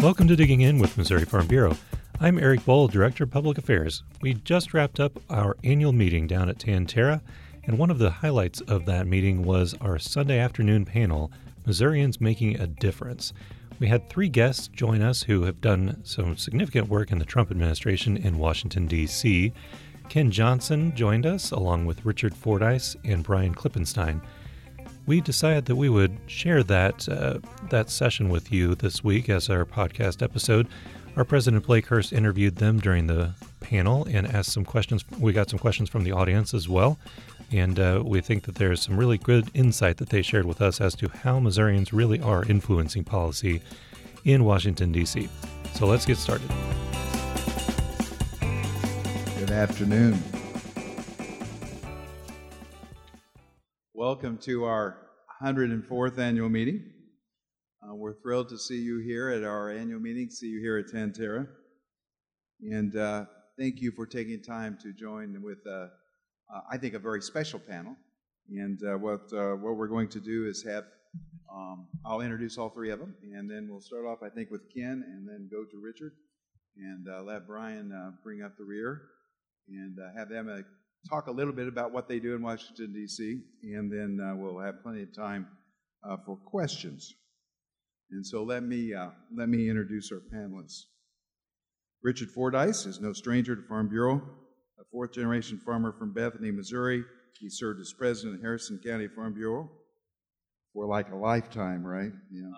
Welcome to Digging In with Missouri Farm Bureau. I'm Eric Bohl, Director of Public Affairs. We just wrapped up our annual meeting down at Tan-Tar-A, and one of the highlights of that meeting was our Sunday afternoon panel, Missourians Making a Difference. We had three guests join us who have done some significant work in the Trump administration in Washington, D.C. Ken Johnson joined us, along with Richard Fordyce and Brian Klippenstein we decided that we would share that uh, that session with you this week as our podcast episode. Our president Blake Hurst interviewed them during the panel and asked some questions. We got some questions from the audience as well, and uh, we think that there's some really good insight that they shared with us as to how Missourians really are influencing policy in Washington D.C. So let's get started. Good afternoon. Welcome to our 104th annual meeting. Uh, we're thrilled to see you here at our annual meeting, see you here at Tan-Tar-A. And uh, thank you for taking time to join with, uh, uh I think, a very special panel. And uh, what, uh, what we're going to do is have, um, I'll introduce all three of them, and then we'll start off, I think, with Ken, and then go to Richard, and let Brian bring up the rear, and have them talk a little bit about what they do in Washington, D.C., and then uh, we'll have plenty of time uh, for questions. And so let me, uh, let me introduce our panelists. Richard Fordyce is no stranger to Farm Bureau, a fourth generation farmer from Bethany, Missouri. He served as president of Harrison County Farm Bureau for like a lifetime, right? Yeah.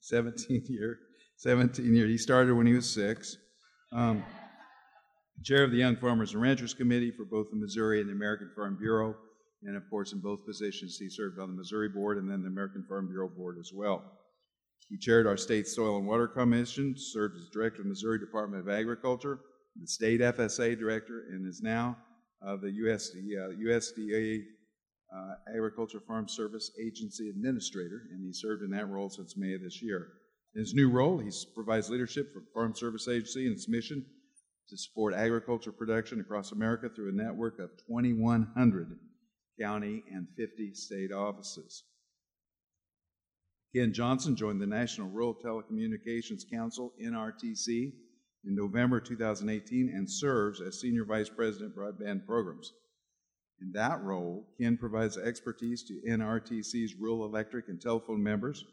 17 years. 17 years. He started when he was six. Um, chair of the Young Farmers and Ranchers Committee for both the Missouri and the American Farm Bureau. And of course, in both positions, he served on the Missouri Board and then the American Farm Bureau Board as well. He chaired our state Soil and Water Commission, served as director of the Missouri Department of Agriculture, the state FSA director, and is now uh, the USD, uh, USDA uh, Agriculture Farm Service Agency Administrator, and he served in that role since May of this year. In his new role, he provides leadership for Farm Service Agency and its mission to support agriculture production across America through a network of 2,100 county and 50 state offices. Ken Johnson joined the National Rural Telecommunications Council, NRTC, in November 2018 and serves as Senior Vice President Broadband Programs. In that role, Ken provides expertise to NRTC's rural electric and telephone members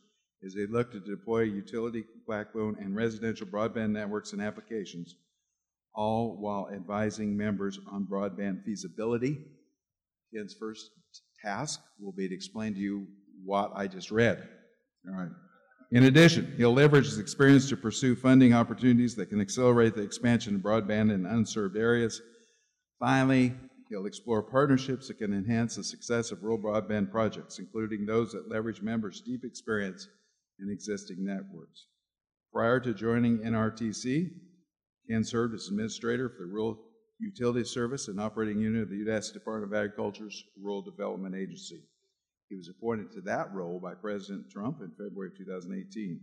as they look to deploy utility backbone and residential broadband networks and applications all while advising members on broadband feasibility. Ken's first task will be to explain to you what I just read. All right. In addition, he'll leverage his experience to pursue funding opportunities that can accelerate the expansion of broadband in unserved areas. Finally, he'll explore partnerships that can enhance the success of rural broadband projects, including those that leverage members' deep experience in existing networks. Prior to joining NRTC, Ken served as administrator for the Rural Utility Service and operating unit of the U.S. Department of Agriculture's Rural Development Agency. He was appointed to that role by President Trump in February of 2018.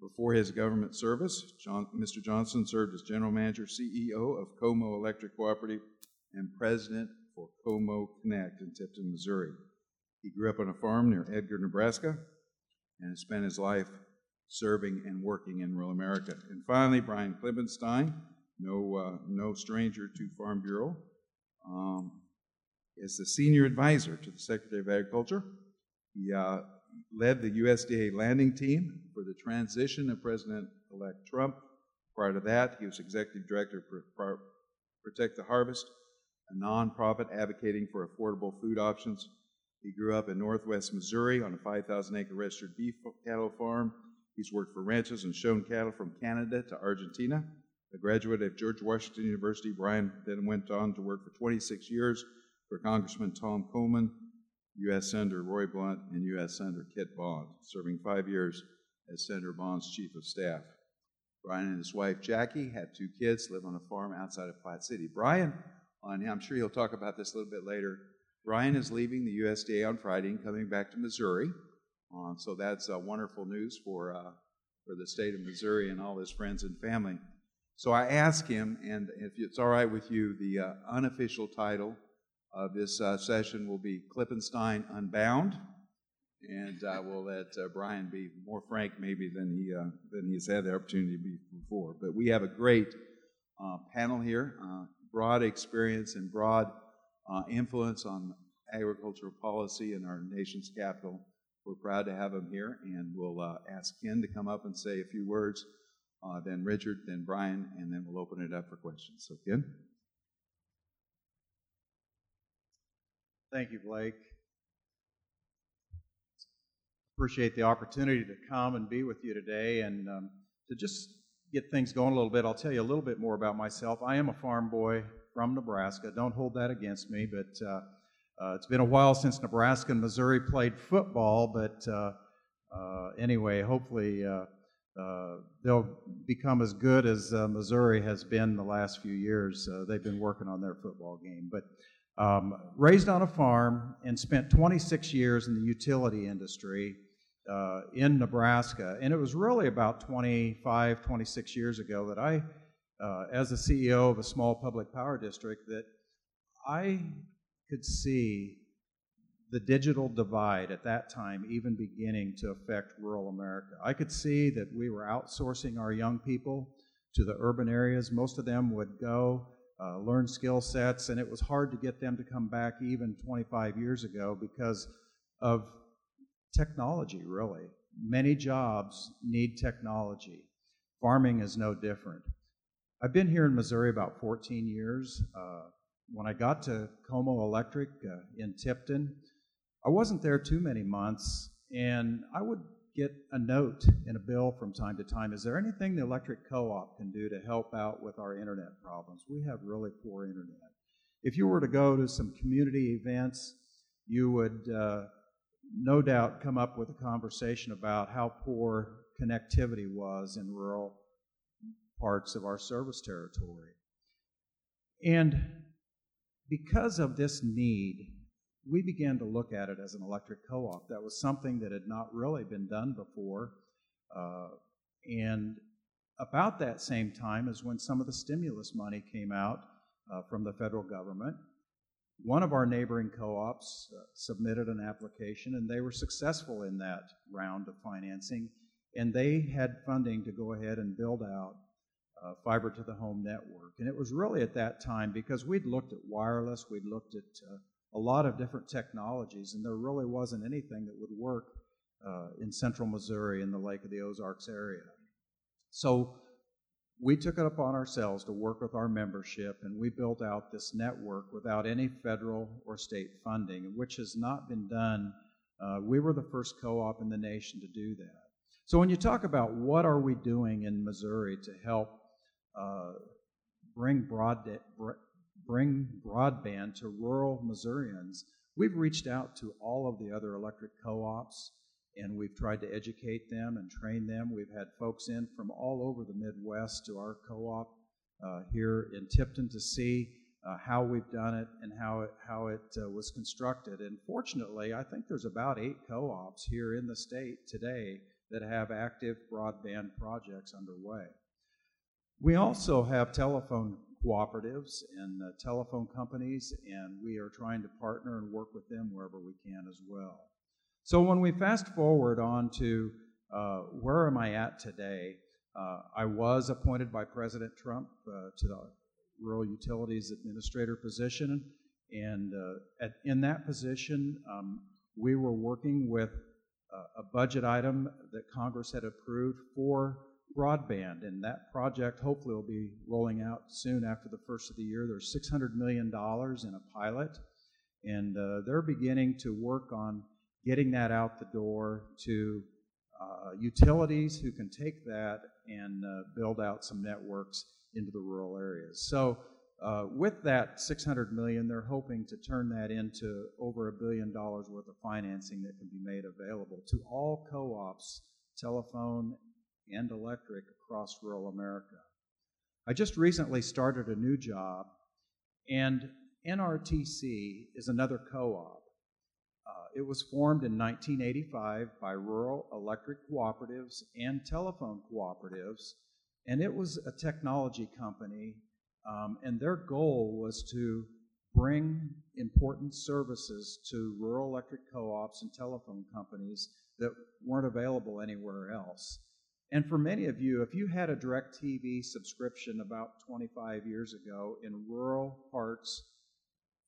Before his government service, John, Mr. Johnson served as general manager, CEO of Co-Mo Electric Cooperative, and president for Co-Mo Connect in Tipton, Missouri. He grew up on a farm near Edgar, Nebraska, and spent his life serving and working in rural America. And finally, Brian Klippenstein, no, uh, no stranger to Farm Bureau, um, is the senior advisor to the Secretary of Agriculture. He uh, led the USDA landing team for the transition of President elect Trump. Prior to that, he was executive director for Protect the Harvest, a nonprofit advocating for affordable food options. He grew up in northwest Missouri on a 5,000 acre registered beef cattle farm He's worked for ranches and shown cattle from Canada to Argentina. A graduate of George Washington University, Brian then went on to work for 26 years for Congressman Tom Coleman, U.S. Senator Roy Blunt, and U.S. Senator Kit Bond, serving five years as Senator Bond's chief of staff. Brian and his wife Jackie had two kids, live on a farm outside of Platte City. Brian, on, I'm sure he'll talk about this a little bit later. Brian is leaving the USDA on Friday and coming back to Missouri. Uh, so that's uh, wonderful news for, uh, for the state of Missouri and all his friends and family. So I asked him, and if it's all right with you, the uh, unofficial title of this uh, session will be Klippenstein Unbound. and uh, we'll let Brian be more frank maybe than he than he's had the opportunity to be before. But we have a great panel here, broad experience and broad influence on agricultural policy in our nation's capital. We're proud to have him here, and we'll ask Ken to come up and say a few words. then Richard, then Brian, and then we'll open it up for questions. So, Ken. Thank you, Blake appreciate the opportunity to come and be with you today and um, to just get things going a little bit. I'll tell you a little bit more about myself. I am a farm boy from Nebraska. Don't hold that against me, but uh, uh, it's been a while since Nebraska and Missouri played football. But uh, uh anyway, hopefully uh, they'll become as good as Missouri has been the last few years. they've been working on their football game, but. Um, raised on a farm and spent 26 years in the utility industry uh, in Nebraska. And it was really about 25, 26 years ago that I, uh, as the CEO of a small public power district, that I could see the digital divide at that time even beginning to affect rural America. I could see that we were outsourcing our young people to the urban areas. Most of them would go uh, learn skill sets, and it was hard to get them to come back even 25 years ago because of technology, really. Many jobs need technology. Farming is no different. I've been here in Missouri about 14 years. Uh, when I got to Co-Mo Electric uh, in Tipton, I wasn't there too many months, and I would get a note in a bill from time to time. Is there anything the electric co op can do to help out with our internet problems? We have really poor internet. If you were to go to some community events, you would uh, no doubt come up with a conversation about how poor connectivity was in rural parts of our service territory. And because of this need, we began to look at it as an electric co op. That was something that had not really been done before. Uh, and about that same time is when some of the stimulus money came out uh, from the federal government. One of our neighboring co ops uh, submitted an application, and they were successful in that round of financing. And they had funding to go ahead and build out uh, fiber to the home network. And it was really at that time because we'd looked at wireless, we'd looked at uh, a lot of different technologies, and there really wasn't anything that would work uh, in central Missouri in the Lake of the Ozarks area. So we took it upon ourselves to work with our membership, and we built out this network without any federal or state funding, which has not been done. Uh, we were the first co-op in the nation to do that. So when you talk about what are we doing in Missouri to help uh, bring broad bring broadband to rural Missourians, we've reached out to all of the other electric co-ops and we've tried to educate them and train them. We've had folks in from all over the Midwest to our co-op uh, here in Tipton to see uh, how we've done it and how it, how it uh, was constructed. And fortunately, I think there's about eight co-ops here in the state today that have active broadband projects underway. We also have telephone cooperatives and uh, telephone companies, and we are trying to partner and work with them wherever we can as well. So when we fast forward on to uh, where am I at today, uh, I was appointed by President Trump uh, to the Rural Utilities Administrator position, and uh, at, in that position, um, we were working with a budget item that Congress had approved for broadband, and that project hopefully will be rolling out soon after the first of the year. There's $600 million in a pilot, and uh, they're beginning to work on getting that out the door to uh, utilities who can take that and uh, build out some networks into the rural areas. So uh, with that 600 million, they're hoping to turn that into over a billion dollars worth of financing that can be made available to all co-ops, telephone and electric across rural America. I just recently started a new job, and NRTC is another co-op it was formed in 1985 by rural electric cooperatives and telephone cooperatives, and it was a technology company, um, and their goal was to bring important services to rural electric co-ops and telephone companies that weren't available anywhere else. And for many of you, if you had a DirecTV subscription about 25 years ago in rural parts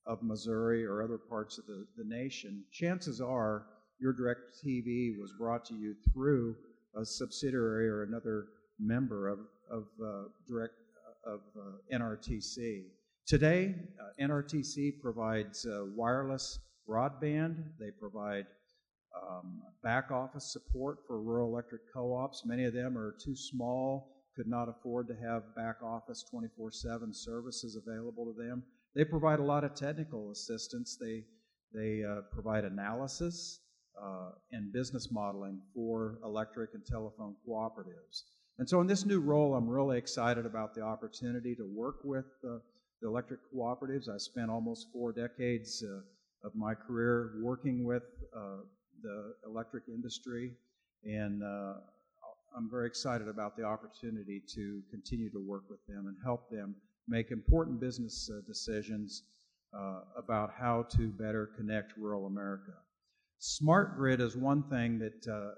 of Missouri or other parts of the, the nation, chances are your DirecTV was brought to you through a subsidiary or another member of, of uh, direct of uh, NRTC. Today, uh, NRTC provides uh, wireless broadband. They provide um, back office support for rural electric co-ops. Many of them are too small, could not afford to have back office 24/7 services available to them. They provide a lot of technical assistance. They they uh, provide analysis uh, and business modeling for electric and telephone cooperatives. And so, in this new role, I'm really excited about the opportunity to work with uh, the electric cooperatives. I spent almost four decades uh, of my career working with uh, the electric industry, and uh, I'm very excited about the opportunity to continue to work with them and help them make important business uh, decisions uh, about how to better connect rural America. Smart grid is one thing that uh,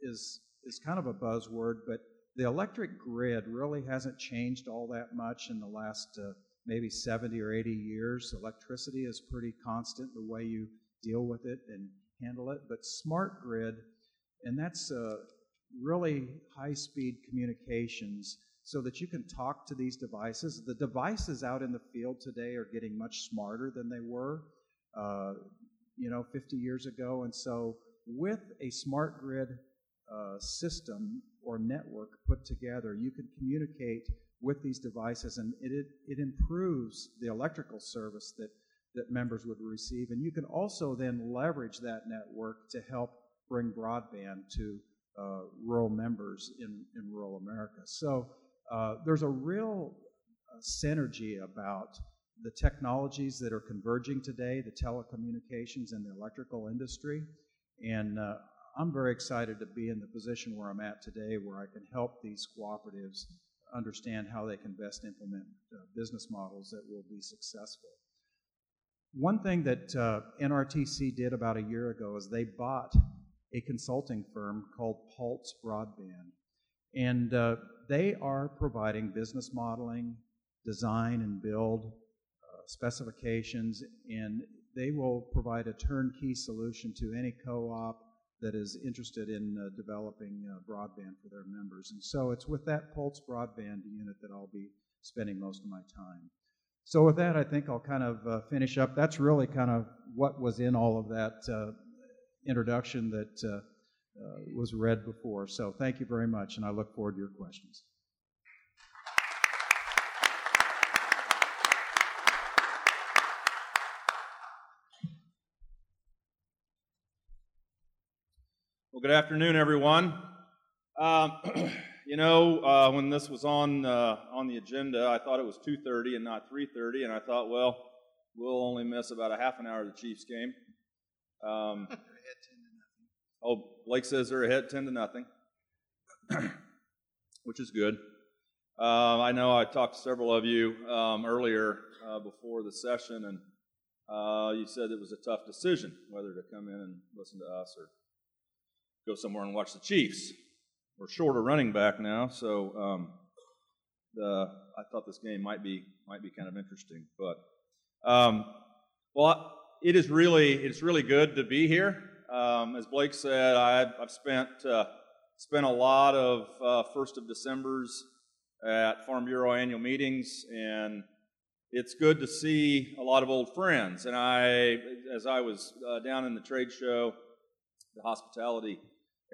is is kind of a buzzword, but the electric grid really hasn't changed all that much in the last uh, maybe 70 or 80 years. Electricity is pretty constant the way you deal with it and handle it. But smart grid, and that's uh, really high speed communications so that you can talk to these devices. The devices out in the field today are getting much smarter than they were, uh, you know, 50 years ago. And so, with a smart grid uh, system or network put together, you can communicate with these devices, and it, it, it improves the electrical service that that members would receive. And you can also then leverage that network to help bring broadband to uh, rural members in, in rural America. So uh, there's a real uh, synergy about the technologies that are converging today, the telecommunications and the electrical industry. And uh, I'm very excited to be in the position where I'm at today, where I can help these cooperatives understand how they can best implement uh, business models that will be successful. One thing that uh, NRTC did about a year ago is they bought a consulting firm called Pulse Broadband. And uh, they are providing business modeling, design and build uh, specifications, and they will provide a turnkey solution to any co op that is interested in uh, developing uh, broadband for their members. And so it's with that Pulse Broadband unit that I'll be spending most of my time. So, with that, I think I'll kind of uh, finish up. That's really kind of what was in all of that uh, introduction that uh, uh, was read before. So, thank you very much, and I look forward to your questions. Well, good afternoon, everyone. Um, you know, uh, when this was on uh, on the agenda, I thought it was 2:30 and not 3:30, and I thought, well, we'll only miss about a half an hour of the Chiefs game. Um, oh, Blake says they're ahead 10 to nothing, which is good. Uh, I know I talked to several of you um, earlier uh, before the session, and uh, you said it was a tough decision whether to come in and listen to us or go somewhere and watch the Chiefs we're short running back now, so um, the, I thought this game might be might be kind of interesting. But um, well, it is really it's really good to be here. Um, as Blake said, I've, I've spent uh, spent a lot of uh, first of December's at Farm Bureau annual meetings, and it's good to see a lot of old friends. And I, as I was uh, down in the trade show, the hospitality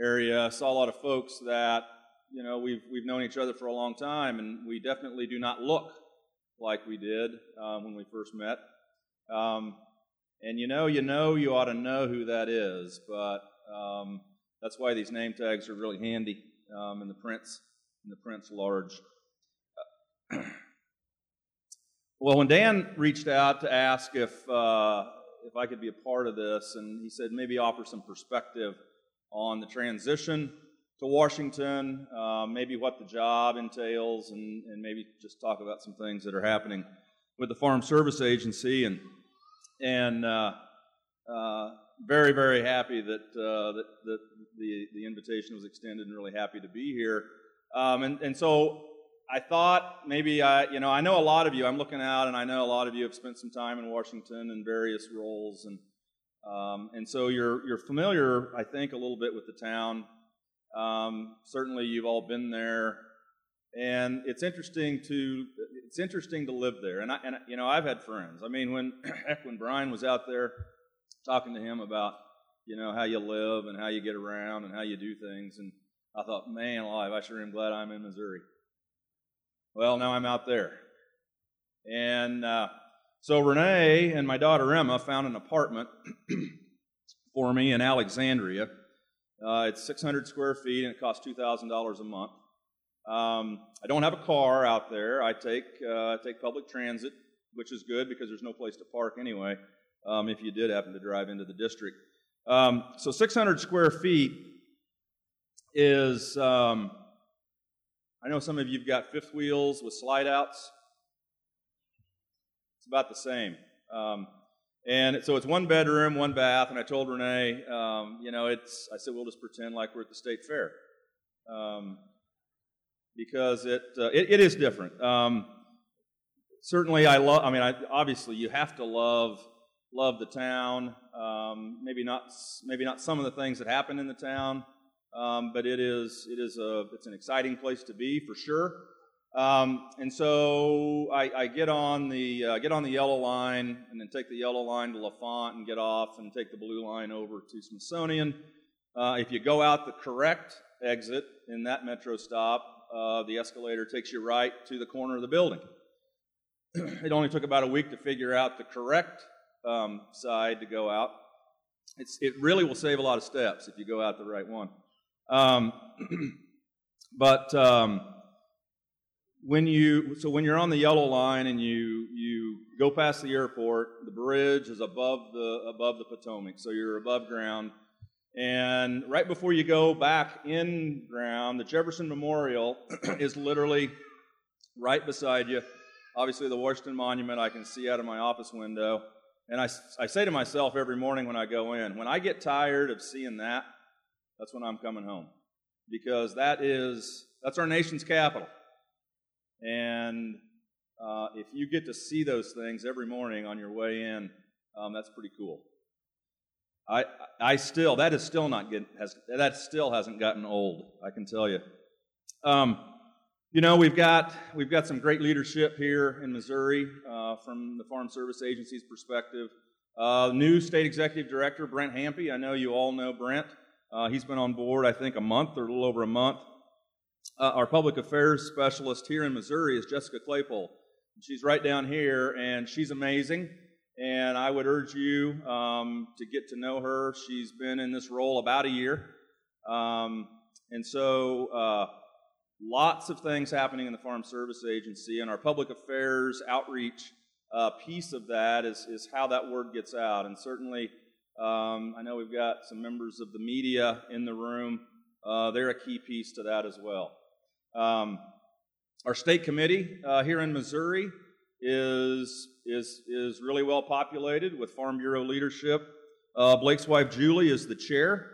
area. Saw a lot of folks that, you know, we've, we've known each other for a long time, and we definitely do not look like we did um, when we first met. Um, and you know, you know, you ought to know who that is, but um, that's why these name tags are really handy um, in the prints, in the prints large. well, when Dan reached out to ask if uh, if I could be a part of this, and he said maybe offer some perspective on the transition to Washington, uh, maybe what the job entails, and, and maybe just talk about some things that are happening with the Farm Service Agency, and and uh, uh, very very happy that uh, that that the the invitation was extended, and really happy to be here. Um, and and so I thought maybe I you know I know a lot of you. I'm looking out, and I know a lot of you have spent some time in Washington in various roles, and um, and so you're you're familiar, I think, a little bit with the town. Um, certainly, you've all been there, and it's interesting to it's interesting to live there. And I, and you know, I've had friends. I mean, when heck, when Brian was out there talking to him about you know how you live and how you get around and how you do things, and I thought, man, alive, I sure am glad I'm in Missouri. Well, now I'm out there, and uh, so Renee and my daughter Emma found an apartment for me in Alexandria uh, it's 600 square feet and it costs $2,000 a month. Um, I don't have a car out there. I take uh, take public transit, which is good because there's no place to park anyway. Um, if you did happen to drive into the district, um, so 600 square feet is. Um, I know some of you've got fifth wheels with slide outs. It's about the same. Um, and so it's one bedroom, one bath, and I told Renee, um, you know, it's, I said, we'll just pretend like we're at the state fair. Um, because it, uh, it, it is different. Um, certainly, I love, I mean, I, obviously, you have to love, love the town. Um, maybe not, maybe not some of the things that happen in the town, um, but it is, it is a, it's an exciting place to be for sure. Um, and so I, I, get on the uh, get on the yellow line, and then take the yellow line to L'Enfant, and get off, and take the blue line over to Smithsonian. Uh, if you go out the correct exit in that metro stop, uh, the escalator takes you right to the corner of the building. it only took about a week to figure out the correct um, side to go out. It's, it really will save a lot of steps if you go out the right one. Um, but um, when you so when you're on the yellow line and you you go past the airport, the bridge is above the above the Potomac, so you're above ground. And right before you go back in ground, the Jefferson Memorial is literally right beside you. Obviously, the Washington Monument I can see out of my office window. And I, I say to myself every morning when I go in, when I get tired of seeing that, that's when I'm coming home. Because that is, that's our nation's capital. And uh, if you get to see those things every morning on your way in, um, that's pretty cool. I, I still, that is still not getting, has, that still hasn't gotten old, I can tell you. Um, you know, we've got, we've got some great leadership here in Missouri uh, from the Farm Service Agency's perspective. Uh, new state executive director, Brent Hampe. I know you all know Brent. Uh, he's been on board, I think, a month or a little over a month. Uh, our public affairs specialist here in Missouri is Jessica Claypole. She's right down here, and she's amazing. And I would urge you um, to get to know her. She's been in this role about a year. Um, and so, uh, lots of things happening in the Farm Service Agency, and our public affairs outreach uh, piece of that is, is how that word gets out. And certainly, um, I know we've got some members of the media in the room. Uh, they're a key piece to that as well. Um, our state committee uh, here in Missouri is, is, is really well populated with Farm Bureau leadership. Uh, Blake's wife Julie is the chair,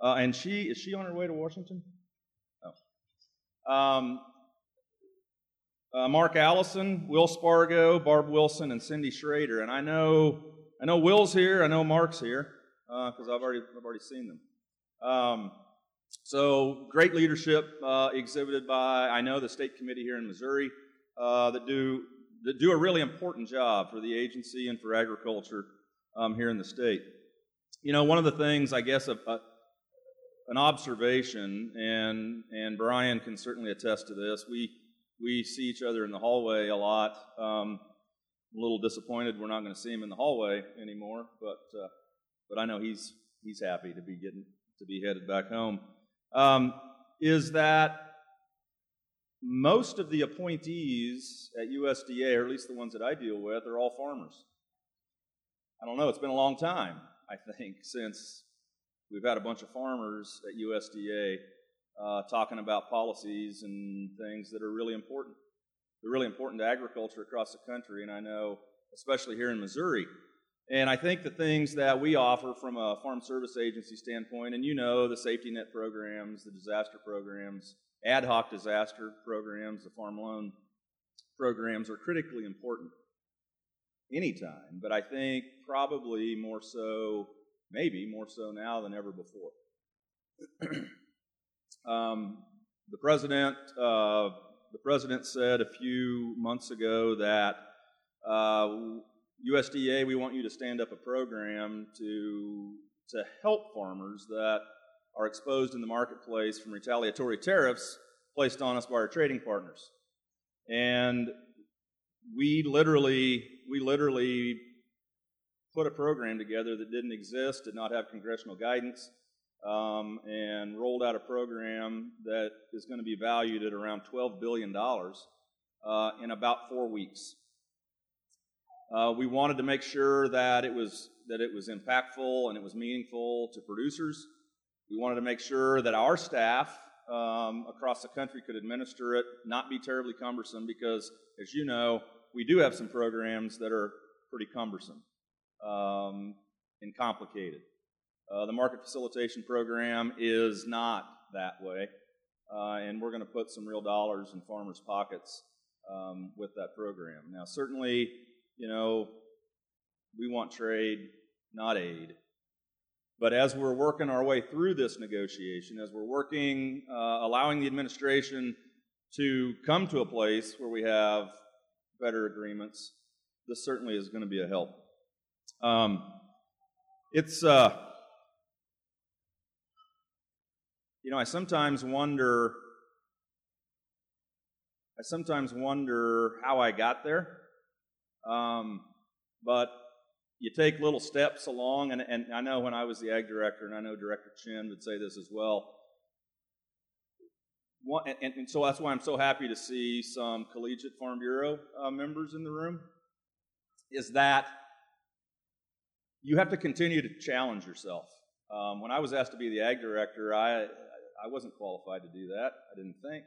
uh, and she is she on her way to Washington? Oh. Um, uh, Mark Allison, Will Spargo, Barb Wilson, and Cindy Schrader. And I know I know Will's here. I know Mark's here because uh, I've already I've already seen them. Um, so great leadership uh, exhibited by, I know, the state committee here in Missouri uh, that do that do a really important job for the agency and for agriculture um, here in the state. You know, one of the things, I guess, a, a, an observation, and and Brian can certainly attest to this. We we see each other in the hallway a lot. Um, I'm a little disappointed we're not going to see him in the hallway anymore, but uh, but I know he's he's happy to be getting to be headed back home um, is that most of the appointees at USDA, or at least the ones that I deal with, are all farmers. I don't know, it's been a long time, I think, since we've had a bunch of farmers at USDA uh, talking about policies and things that are really important they're really important to agriculture across the country, and I know especially here in Missouri. And I think the things that we offer from a farm service agency standpoint, and you know the safety net programs, the disaster programs, ad hoc disaster programs, the farm loan programs are critically important anytime, but I think probably more so, maybe more so now than ever before. um, the president, uh, the president said a few months ago that uh, USDA, we want you to stand up a program to to help farmers that are exposed in the marketplace from retaliatory tariffs placed on us by our trading partners. And we literally, we literally put a program together that didn't exist, did not have congressional guidance, um, and rolled out a program that is going to be valued at around $12 billion uh, in about four weeks. Uh, we wanted to make sure that it was that it was impactful and it was meaningful to producers. We wanted to make sure that our staff um, across the country could administer it, not be terribly cumbersome, because as you know, we do have some programs that are pretty cumbersome um, and complicated. Uh, the market facilitation program is not that way, uh, and we're going to put some real dollars in farmers' pockets um, with that program. Now, certainly, you know, we want trade, not aid. But as we're working our way through this negotiation, as we're working, uh, allowing the administration to come to a place where we have better agreements, this certainly is going to be a help. Um, it's, uh, you know, I sometimes wonder, I sometimes wonder how I got there. Um, but you take little steps along, and, and I know when I was the ag director, and I know Director Chinn would say this as well. One, and, and, so that's why I'm so happy to see some Collegiate Farm Bureau uh, members in the room. Is that you have to continue to challenge yourself. Um, when I was asked to be the ag director, I I wasn't qualified to do that. I didn't think.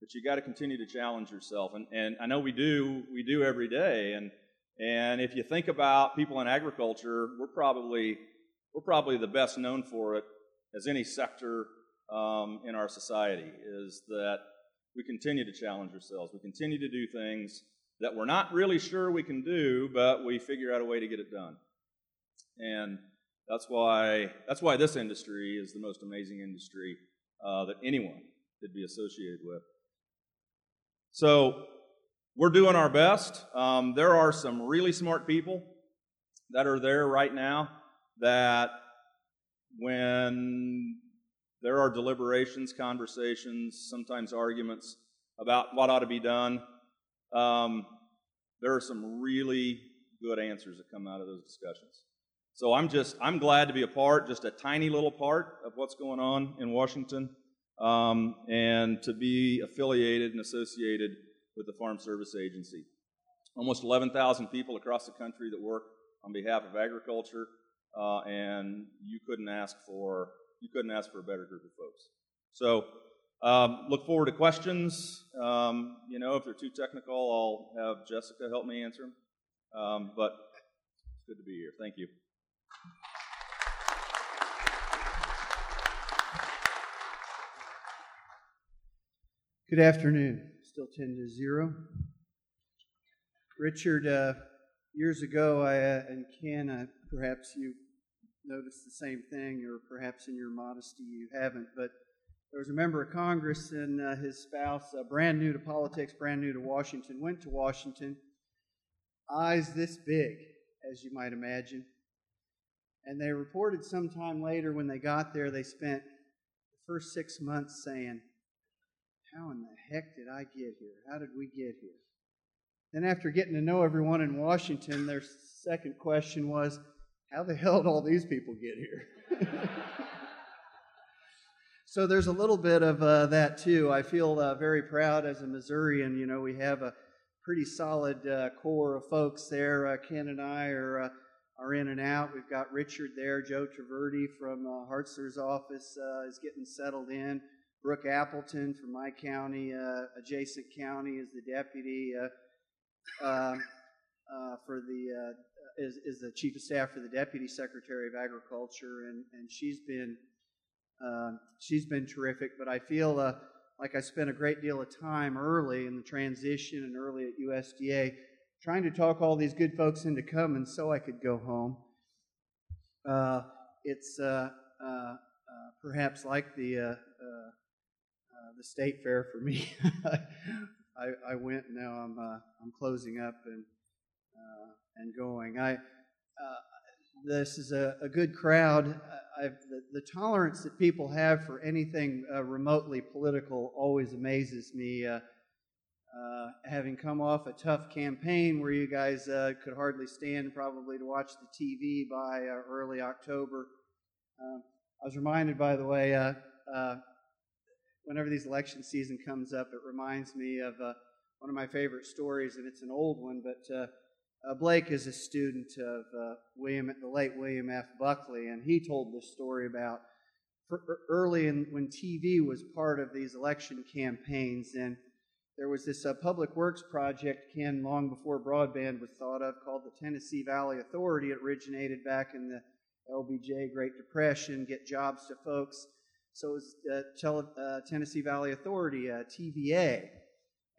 But you got to continue to challenge yourself, and and I know we do we do every day, and and if you think about people in agriculture, we're probably we're probably the best known for it as any sector um, in our society. Is that we continue to challenge ourselves. We continue to do things that we're not really sure we can do, but we figure out a way to get it done. And that's why that's why this industry is the most amazing industry uh, that anyone could be associated with. So we're doing our best. Um, there are some really smart people that are there right now that when there are deliberations, conversations, sometimes arguments about what ought to be done, um, there are some really good answers that come out of those discussions. So I'm just, I'm glad to be a part, just a tiny little part of what's going on in Washington, um, and to be affiliated and associated with the Farm Service Agency. Almost 11,000 people across the country that work on behalf of agriculture, uh, and you couldn't ask for you couldn't ask for a better group of folks. So um, look forward to questions. Um, you know, if they're too technical, I'll have Jessica help me answer them. Um, but it's good to be here. Thank you. Good afternoon still 10 to 0. Richard, uh, years ago, I, uh, and Ken, perhaps you noticed the same thing, or perhaps in your modesty you haven't, but there was a member of Congress and uh, his spouse, uh, brand new to politics, brand new to Washington, went to Washington, eyes this big, as you might imagine. And they reported sometime later when they got there, they spent the first six months saying, how in the heck did I get here? How did we get here? Then, after getting to know everyone in Washington, their second question was, How the hell did all these people get here? so, there's a little bit of uh, that too. I feel uh, very proud as a Missourian. You know, we have a pretty solid uh, core of folks there. Uh, Ken and I are, uh, are in and out. We've got Richard there. Joe Traverti from uh, Hartzler's office is getting settled in. Brooke Appleton from my county, uh, adjacent county, is the deputy uh, um, uh, for the uh, is, is the chief of staff for the deputy secretary of agriculture, and and she's been um, she's been terrific. But I feel uh, like I spent a great deal of time early in the transition and early at USDA trying to talk all these good folks into coming so I could go home. Uh, it's uh, uh, uh perhaps like the uh, uh, the state fair for me. I, I went. Now I'm I'm closing up and and going. I this is a, a good crowd. The, the, tolerance that people have for anything uh, remotely political always amazes me. Uh, uh, having come off a tough campaign where you guys uh, could hardly stand probably to watch the TV by uh, early October, I was reminded, by the way, uh, whenever these election season comes up, it reminds me of one of my favorite stories, and it's an old one, but uh, Blake is a student of uh, William, the late William F. Buckley, and he told this story about early in, when TV was part of these election campaigns, and there was this uh, public works project, Ken, long before broadband was thought of, called the Tennessee Valley Authority. It originated back in the LBJ Great Depression, get jobs to folks. So it was the Tele- uh, Tennessee Valley Authority, uh, TVA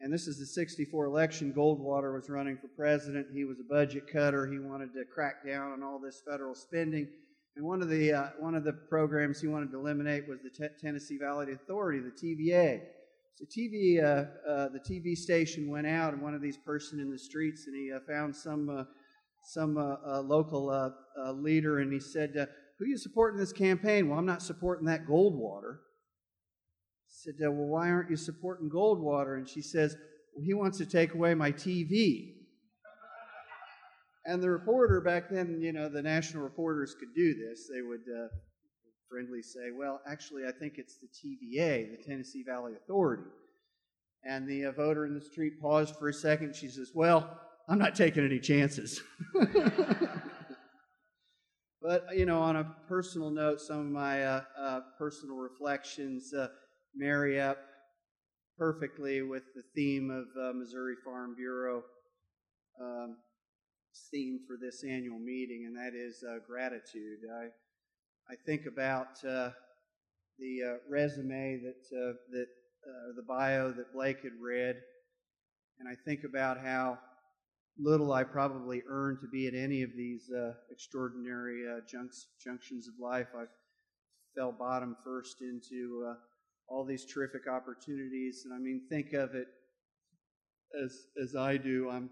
and this is the 64 election. Goldwater was running for president. He was a budget cutter. He wanted to crack down on all this federal spending. And one of the, uh, one of the programs he wanted to eliminate was the T- Tennessee Valley Authority, the TVA. So TV, uh, uh, the TV station went out, and one of these person in the streets, and he uh, found some some local leader, and he said, "Who you supporting this campaign?" Well, I'm not supporting that Goldwater said, Well, why aren't you supporting Goldwater? And she says, Well, he wants to take away my TV. And the reporter back then, you know, the national reporters could do this. They would uh, friendly say, Well, actually, I think it's the TVA, the Tennessee Valley Authority. And the uh, voter in the street paused for a second. She says, Well, I'm not taking any chances. but, you know, on a personal note, some of my uh, uh personal reflections. Uh, marry up perfectly with the theme of uh, Missouri Farm Bureau um, theme for this annual meeting, and that is uh, gratitude. I I think about uh, the resume that that the bio that Blake had read, and I think about how little I probably earned to be at any of these uh, extraordinary uh, junctions of life. I fell bottom first into uh, all these terrific opportunities. And I mean, think of it as, as I do. I'm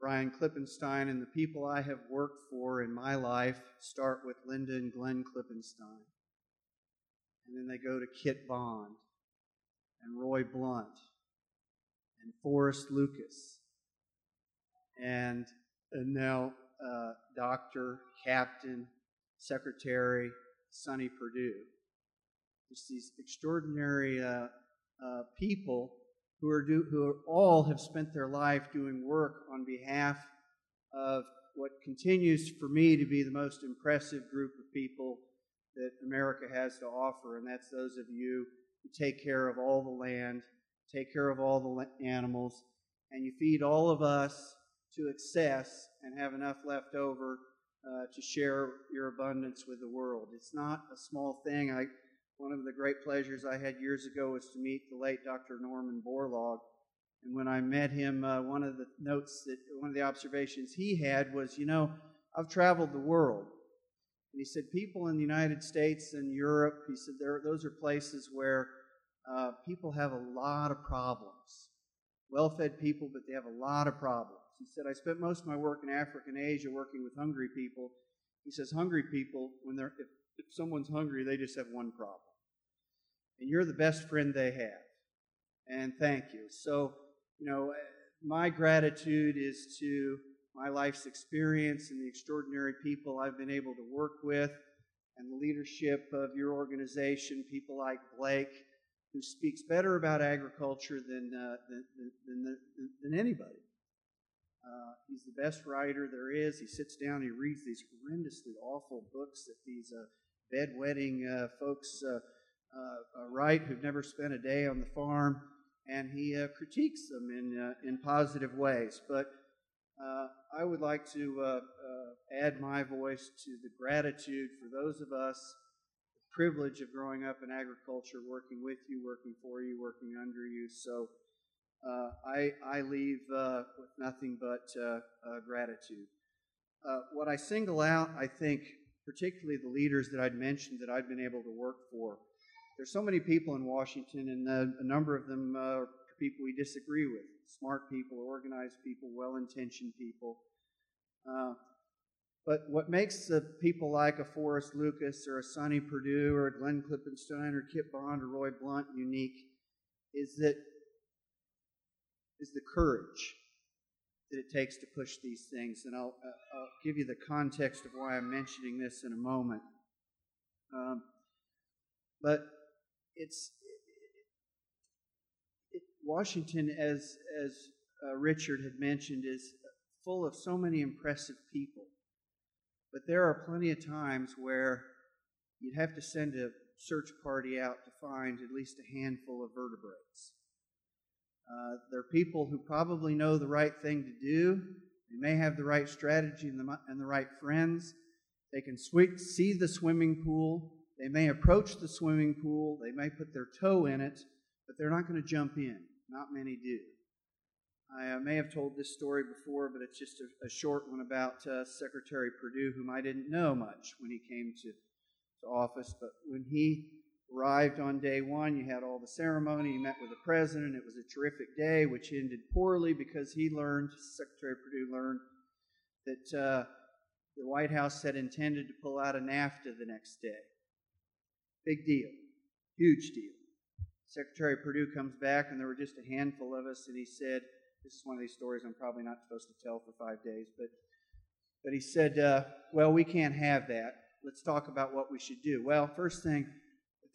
Brian Klippenstein, and the people I have worked for in my life start with Linda and Glenn Klippenstein. And then they go to Kit Bond and Roy Blunt and Forrest Lucas and, and now uh, Doctor, Captain, Secretary Sonny Perdue. Just these extraordinary uh, uh, people who are do, who are, all have spent their life doing work on behalf of what continues for me to be the most impressive group of people that America has to offer, and that's those of you who take care of all the land, take care of all the animals, and you feed all of us to excess and have enough left over uh, to share your abundance with the world. It's not a small thing. I one of the great pleasures I had years ago was to meet the late Dr. Norman Borlaug. And when I met him, uh, one of the notes that, one of the observations he had was, you know, I've traveled the world. And he said, people in the United States and Europe, he said, there, those are places where uh, people have a lot of problems. Well fed people, but they have a lot of problems. He said, I spent most of my work in Africa and Asia working with hungry people. He says, hungry people, when they're, if, if someone's hungry, they just have one problem and you're the best friend they have. And thank you. So, you know, my gratitude is to my life's experience and the extraordinary people I've been able to work with and the leadership of your organization, people like Blake, who speaks better about agriculture than, uh, than, than, than, than, anybody. Uh, he's the best writer there is. He sits down, he reads these horrendously awful books that these uh, bedwetting uh, folks uh, uh, write who've never spent a day on the farm, and he uh, critiques them in, uh, in positive ways. But uh, I would like to uh, add my voice to the gratitude for those of us, the privilege of growing up in agriculture, working with you, working for you, working under you. So I, I leave with nothing but gratitude. what I single out, I think, particularly the leaders that I'd mentioned that I'd been able to work for. There's so many people in Washington, and uh, a number of them uh, are people we disagree with smart people, organized people, well intentioned people. Uh, but what makes the people like a Forrest Lucas or a Sonny Perdue or a Glenn Klippenstein or Kit Bond or Roy Blunt unique is that is the courage that it takes to push these things. And I'll, uh, I'll give you the context of why I'm mentioning this in a moment. Um, but it's it, Washington, as as uh, Richard had mentioned, is full of so many impressive people. But there are plenty of times where you'd have to send a search party out to find at least a handful of vertebrates. Uh, there are people who probably know the right thing to do. They may have the right strategy and the, and the right friends. They can see the swimming pool. They may approach the swimming pool. They may put their toe in it, but they're not going to jump in. Not many do. I uh, may have told this story before, but it's just a, a short one about uh, Secretary Perdue, whom I didn't know much when he came to, to office. But when he Arrived on day one, you had all the ceremony, you met with the president. It was a terrific day, which ended poorly because he learned, Secretary Perdue learned, that uh, the White House had intended to pull out of NAFTA the next day. Big deal, huge deal. Secretary Perdue comes back, and there were just a handful of us, and he said, This is one of these stories I'm probably not supposed to tell for five days, but, but he said, uh, Well, we can't have that. Let's talk about what we should do. Well, first thing,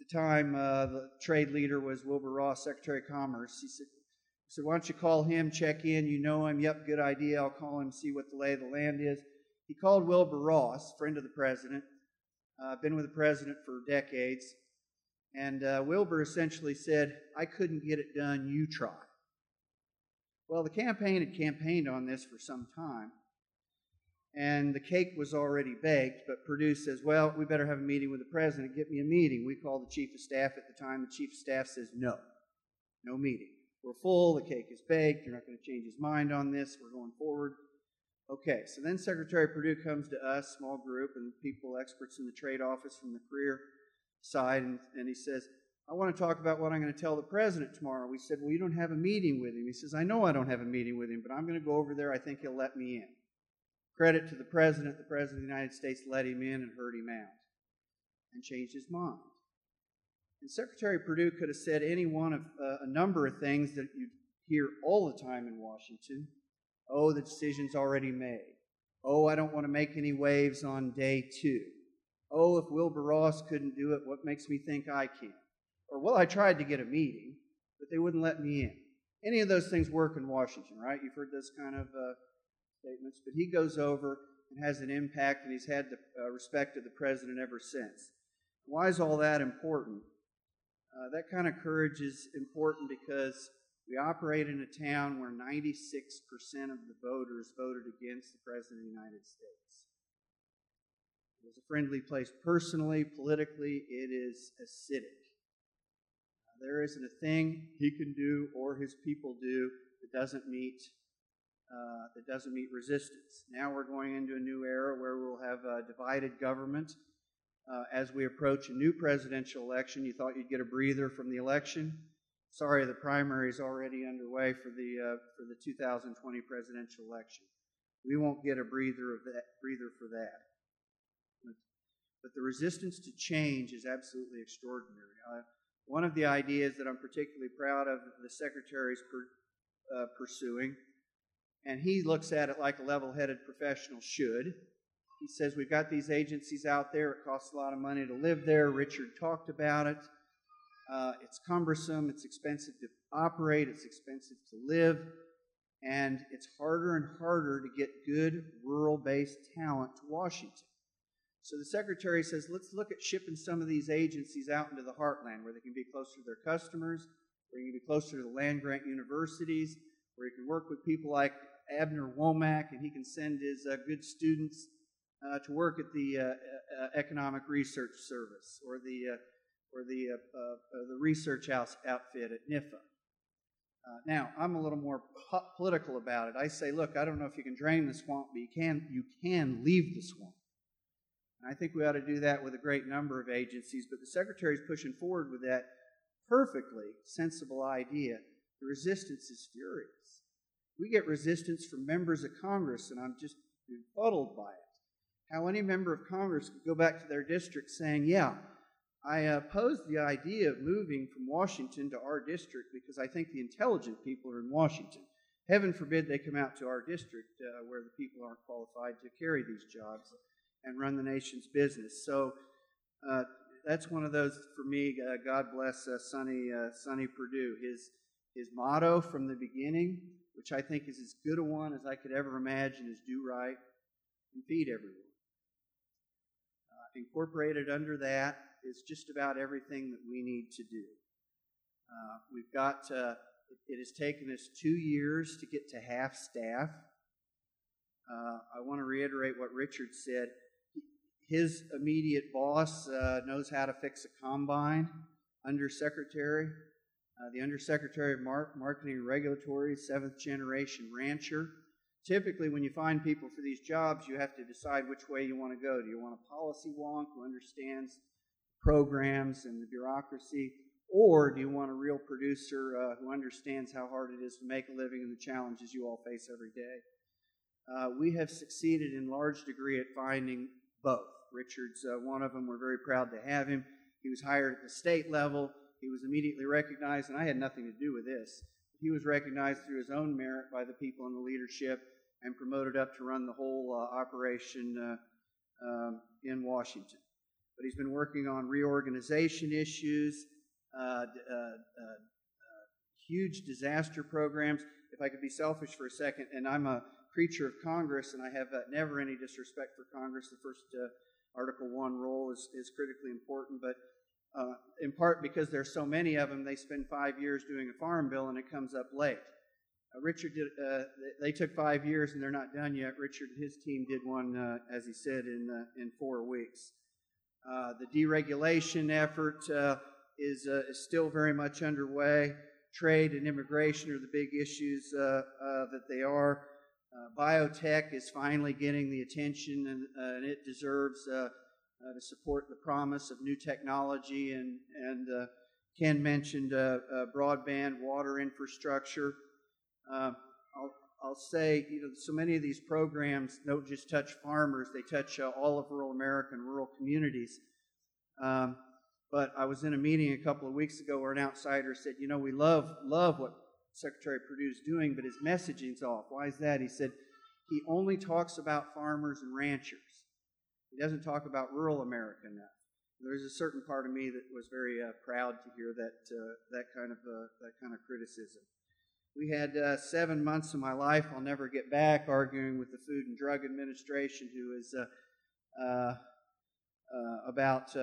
the time, uh, the trade leader was Wilbur Ross, Secretary of Commerce. He said, he said, Why don't you call him, check in? You know him. Yep, good idea. I'll call him, see what the lay of the land is. He called Wilbur Ross, friend of the president, uh, been with the president for decades. And uh, Wilbur essentially said, I couldn't get it done, you try. Well, the campaign had campaigned on this for some time and the cake was already baked. But Perdue says, Well, we better have a meeting with the president. Get me a meeting. We call the chief of staff at the time. The chief of staff says, No, no meeting. We're full. The cake is baked. You're not going to change his mind on this. We're going forward. Okay, so then Secretary Perdue comes to us, small group, and people, experts in the trade office from the career side, and, and he says, I want to talk about what I'm going to tell the president tomorrow. We said, Well, you don't have a meeting with him. He says, I know I don't have a meeting with him, but I'm going to go over there. I think he'll let me in. Credit to the president, the president of the United States let him in and heard him out and changed his mind. And Secretary Perdue could have said any one of uh, a number of things that you hear all the time in Washington. Oh, the decision's already made. Oh, I don't want to make any waves on day two. Oh, if Wilbur Ross couldn't do it, what makes me think I can? Or, well, I tried to get a meeting, but they wouldn't let me in. Any of those things work in Washington, right? You've heard this kind of uh, statements, but he goes over and has an impact, and he's had the uh, respect of the president ever since. Why is all that important? Uh, that kind of courage is important because we operate in a town where 96% of the voters voted against the President of the United States. It is a friendly place personally, politically, it is acidic. There isn't a thing he can do or his people do that doesn't meet uh, that doesn't meet resistance. Now we're going into a new era where we'll have a divided government. Uh, as we approach a new presidential election, you thought you'd get a breather from the election. Sorry, the primary is already underway for the uh, for the 2020 presidential election. We won't get a breather of that breather for that. But, but the resistance to change is absolutely extraordinary. Uh, one of the ideas that I'm particularly proud of the secretary's per, uh, pursuing and he looks at it like a level headed professional should. He says, We've got these agencies out there. It costs a lot of money to live there. Richard talked about it. Uh, it's cumbersome. It's expensive to operate. It's expensive to live. And it's harder and harder to get good rural based talent to Washington. So the secretary says, let's look at shipping some of these agencies out into the heartland where they can be closer to their customers, where you can be closer to the land grant universities, where you can work with people like Abner Womack and he can send his uh, good students uh, to work at the uh, uh Economic Research Service or the, uh, or the, uh, the research house outfit at NIFA. now, I'm a little more po- political about it. I say, look, I don't know if you can drain the swamp, but you can, you can leave the swamp. And I think we ought to do that with a great number of agencies, but the Secretary is pushing forward with that perfectly sensible idea. The resistance is furious. We get resistance from members of Congress, and I'm just befuddled by it. How any member of Congress could go back to their district saying, Yeah, I oppose the idea of moving from Washington to our district because I think the intelligent people are in Washington. Heaven forbid they come out to our district uh, where the people aren't qualified to carry these jobs and run the nation's business. So uh, that's one of those for me. Uh, God bless uh, Sonny uh, Sonny Perdue. His his motto from the beginning, which I think is as good a one as I could ever imagine, is "Do right and feed everyone." Uh, incorporated under that is just about everything that we need to do. Uh, we've got. To, it has taken us two years to get to half staff. Uh, I want to reiterate what Richard said his immediate boss uh, knows how to fix a combine, undersecretary. Uh, the undersecretary of Mar- marketing and regulatory, seventh generation rancher. Typically, when you find people for these jobs, you have to decide which way you want to go. Do you want a policy wonk who understands programs and the bureaucracy, or do you want a real producer uh, who understands how hard it is to make a living and the challenges you all face every day? Uh, we have succeeded in large degree at finding both. Richard's uh, one of them. We're very proud to have him. He was hired at the state level. He was immediately recognized, and I had nothing to do with this. He was recognized through his own merit by the people in the leadership and promoted up to run the whole uh, operation uh, um, in Washington. But he's been working on reorganization issues, uh, uh, uh, huge disaster programs. If I could be selfish for a second, and I'm a creature of Congress, and I have never any disrespect for Congress. The first Article 1 role is, is critically important, but uh, in part because there's so many of them, they spend five years doing a farm bill and it comes up late. Uh, Richard did, uh, they took five years and they're not done yet. Richard and his team did one, uh, as he said, in, uh, in four weeks. The deregulation effort is, is still very much underway. Trade and immigration are the big issues that they are. Biotech is finally getting the attention and, and it deserves to support the promise of new technology. And, and uh, Ken mentioned uh, broadband water infrastructure. I'll, I'll say, you know, so many of these programs don't just touch farmers, they touch all of rural America and rural communities. Um, but I was in a meeting a couple of weeks ago where an outsider said, you know, we love, love what Secretary Perdue's doing, but his messaging's off. Why is that? He said he only talks about farmers and ranchers. He doesn't talk about rural America enough. There's a certain part of me that was very uh, proud to hear that uh, that kind of uh, that kind of criticism. We had uh, seven months of my life I'll never get back arguing with the Food and Drug Administration, who is about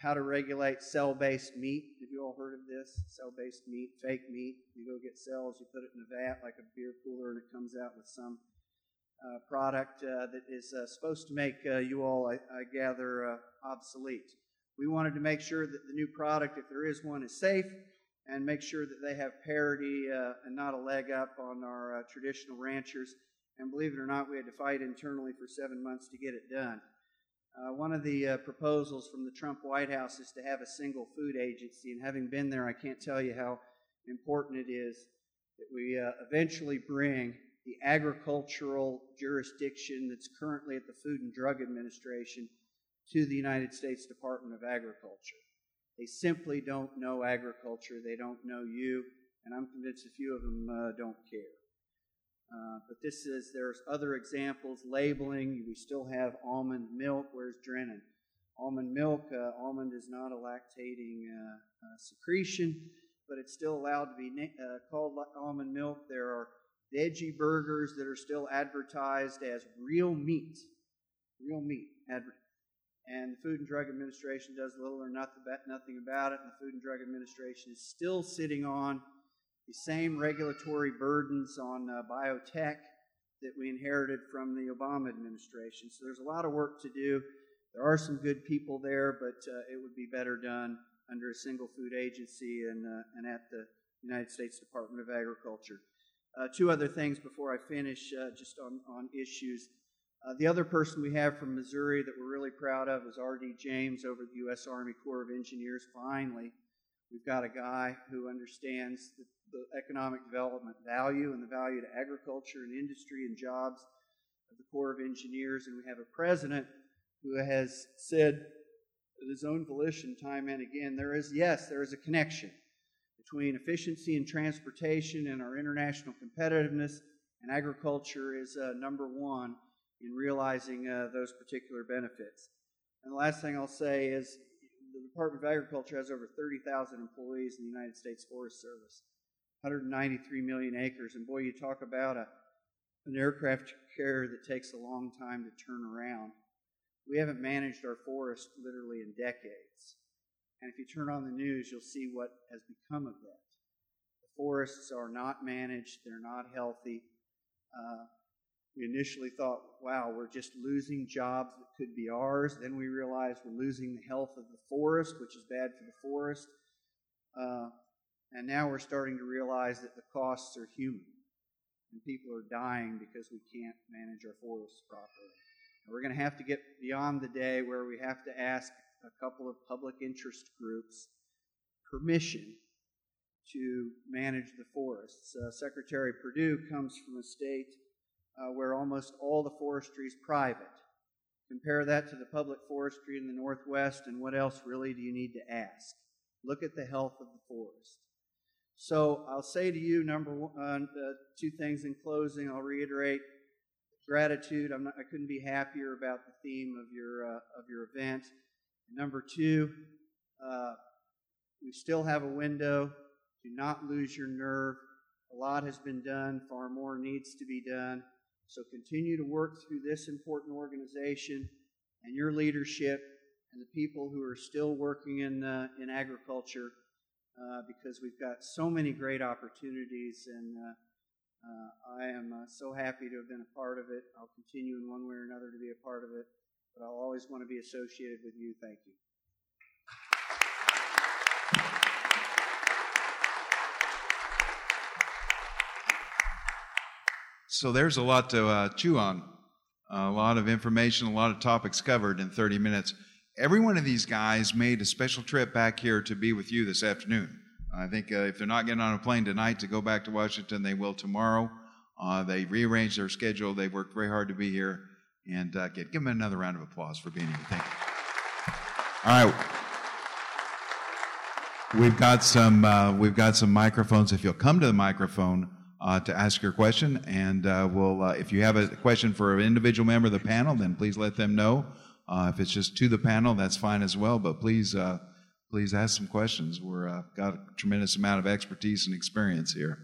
how to regulate cell based meat. Have you all heard of this? Cell based meat, fake meat. You go get cells, you put it in a vat like a beer cooler, and it comes out with some product uh, that is uh, supposed to make uh, you all, I, I gather, uh, obsolete. We wanted to make sure that the new product, if there is one, is safe and make sure that they have parity uh, and not a leg up on our traditional ranchers. And believe it or not, we had to fight internally for seven months to get it done. Uh, one of the uh, proposals from the Trump White House is to have a single food agency, and having been there, I can't tell you how important it is that we uh, eventually bring the agricultural jurisdiction that's currently at the Food and Drug Administration to the United States Department of Agriculture. They simply don't know agriculture, they don't know you, and I'm convinced a few of them uh, don't care. Uh, but this is, there's other examples, labeling. We still have almond milk. Where's Drennan? Almond milk, uh, almond is not a lactating uh, uh secretion, but it's still allowed to be uh, called almond milk. There are veggie burgers that are still advertised as real meat. Real meat. And the Food and Drug Administration does little or nothing about it, and the Food and Drug Administration is still sitting on the same regulatory burdens on uh, biotech that we inherited from the Obama administration. So there's a lot of work to do. There are some good people there, but uh, it would be better done under a single food agency and, uh, and at the United States Department of Agriculture. Uh, two other things before I finish, uh, just on, on issues. Uh, the other person we have from Missouri that we're really proud of is R.D. James over the U.S. Army Corps of Engineers. Finally, we've got a guy who understands the, the economic development value and the value to agriculture and industry and jobs of the Corps of Engineers. And we have a president who has said at his own volition time and again there is, yes, there is a connection between efficiency and transportation and our international competitiveness, and agriculture is uh, number one in realizing uh, those particular benefits. And the last thing I'll say is the Department of Agriculture has over 30,000 employees in the United States Forest Service, 193 million acres. And boy, you talk about a, an aircraft carrier that takes a long time to turn around. We haven't managed our forest literally in decades. And if you turn on the news, you'll see what has become of that. The forests are not managed, they're not healthy. Uh, we initially thought, wow, we're just losing jobs that could be ours. Then we realized we're losing the health of the forest, which is bad for the forest. Uh, and now we're starting to realize that the costs are human. And people are dying because we can't manage our forests properly. And we're going to have to get beyond the day where we have to ask a couple of public interest groups permission to manage the forests. Uh, Secretary Perdue comes from a state uh, where almost all the forestry is private. Compare that to the public forestry in the Northwest, and what else really do you need to ask? Look at the health of the forest. So I'll say to you, number one, uh, two things in closing. I'll reiterate gratitude. Not, i couldn't be happier about the theme of your uh, of your event. Number two, uh, we still have a window. Do not lose your nerve. A lot has been done. Far more needs to be done. So continue to work through this important organization and your leadership and the people who are still working in, uh, in agriculture uh, because we've got so many great opportunities and uh, uh I am uh, so happy to have been a part of it. I'll continue in one way or another to be a part of it, but I'll always want to be associated with you. Thank you. So there's a lot to uh, chew on, a lot of information, a lot of topics covered in 30 minutes. Every one of these guys made a special trip back here to be with you this afternoon. I think uh, if they're not getting on a plane tonight to go back to Washington, they will tomorrow. Uh, they rearranged their schedule. They worked very hard to be here. And uh, give them another round of applause for being here. Thank you. All right. We've got some. Uh, we've got some microphones. If you'll come to the microphone, uh, to ask your question. And uh, we'll, uh, if you have a question for an individual member of the panel, then please let them know. Uh, if it's just to the panel, that's fine as well. But please, please ask some questions. We're uh, got a tremendous amount of expertise and experience here.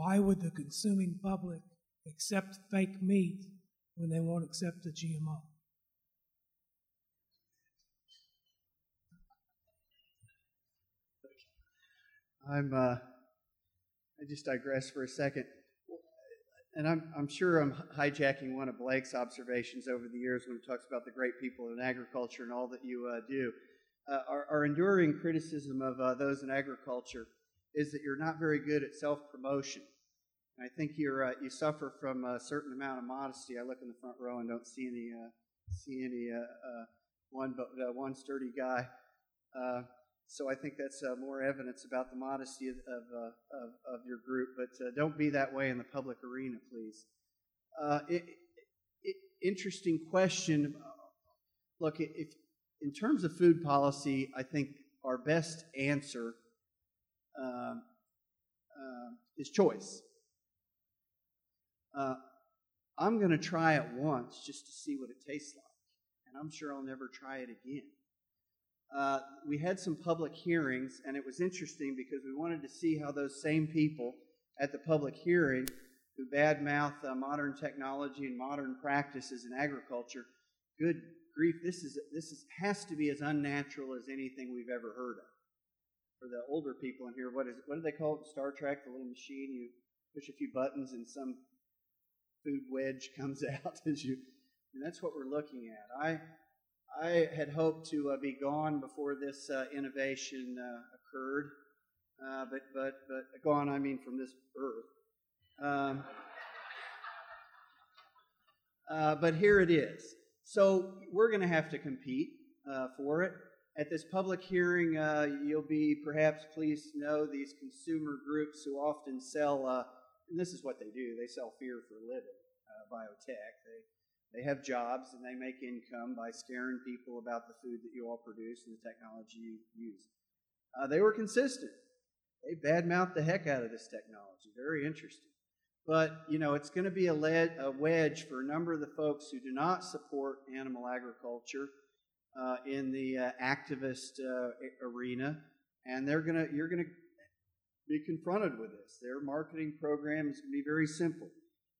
Why would the consuming public accept fake meat when they won't accept the GMO. I'm, uh, I just digress for a second. And I'm, I'm sure I'm hijacking one of Blake's observations over the years when he talks about the great people in agriculture and all that you uh, do. Uh, our, our, enduring criticism of uh, those in agriculture is that you're not very good at self promotion. I think you're uh, you suffer from a certain amount of modesty. I look in the front row and don't see any uh, see any uh, uh one but uh, one sturdy guy. Uh, so I think that's more evidence about the modesty of of, of, your group. But don't be that way in the public arena, please. It, it, interesting question. Look, if in terms of food policy, I think our best answer um, is choice. Uh, I'm going to try it once just to see what it tastes like. And I'm sure I'll never try it again. uh, we had some public hearings, and it was interesting because we wanted to see how those same people at the public hearing who badmouth uh, modern technology and modern practices in agriculture, good grief, this is this is, has to be as unnatural as anything we've ever heard of. For the older people in here, what is what do they call it Star Trek? The little machine you push a few buttons and some food wedge comes out as you. And that's what we're looking at. I I had hoped to uh, be gone before this uh, innovation uh, occurred, uh, but but but gone I mean from this earth. Um, uh, but here it is. So we're going to have to compete uh, for it. At this public hearing, uh, you'll be perhaps pleased to know these consumer groups who often sell, uh, and this is what they do they sell fear for a living, uh, biotech. They, they have jobs and they make income by scaring people about the food that you all produce and the technology you use. Uh, they were consistent. They badmouthed the heck out of this technology. Very interesting. But, you know, it's going to be a, lead, a, wedge for a number of the folks who do not support animal agriculture uh, in the uh, activist uh, arena. And they're to, you're to be confronted with this. Their marketing program is to be very simple.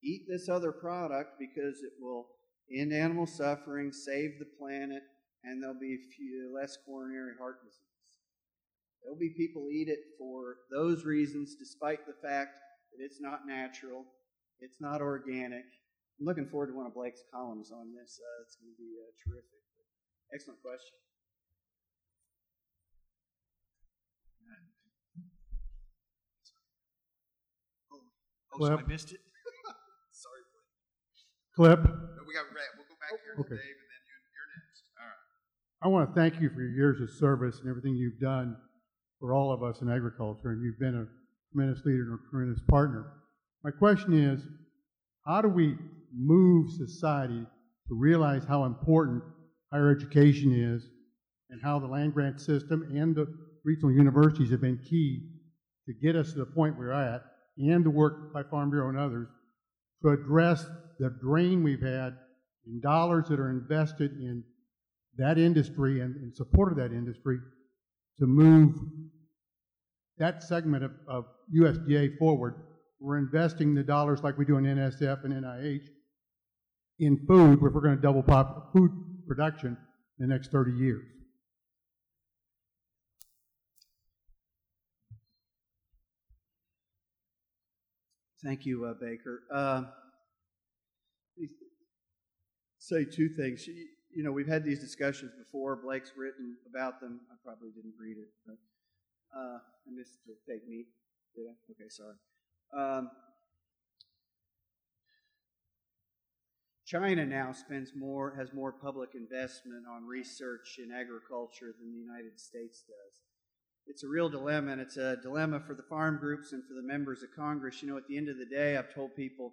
Eat this other product because it will end animal suffering, save the planet, and there'll be few, less coronary heart disease. There'll be people eat it for those reasons, despite the fact that it's not natural, it's not organic. I'm looking forward to one of Blake's columns on this. Uh, it's going to be uh, terrific. Excellent question. Oh, oh so I missed it. Sorry, Blake. Clip. No, we got We'll go back here okay. to Dave, and then you, you're next. All right. I want to thank you for your years of service and everything you've done for all of us in agriculture, and you've been a tremendous leader and a tremendous partner. My question is, how do we move society to realize how important higher education is and how the land grant system and the regional universities have been key to get us to the point we're at and the work by Farm Bureau and others to address the drain we've had in dollars that are invested in that industry and in support of that industry to move that segment of, of USDA forward. We're investing the dollars like we do in NSF and NIH in food if we're going to double pop food production in the next 30 years. Thank you, uh, Baker. Uh, say two things. You know, we've had these discussions before. Blake's written about them. I probably didn't read it, but uh, I missed the fake meat. Okay, sorry. Um, China now spends more, has more public investment on research in agriculture than the United States does. It's a real dilemma, and it's a dilemma for the farm groups and for the members of Congress. You know, at the end of the day, I've told people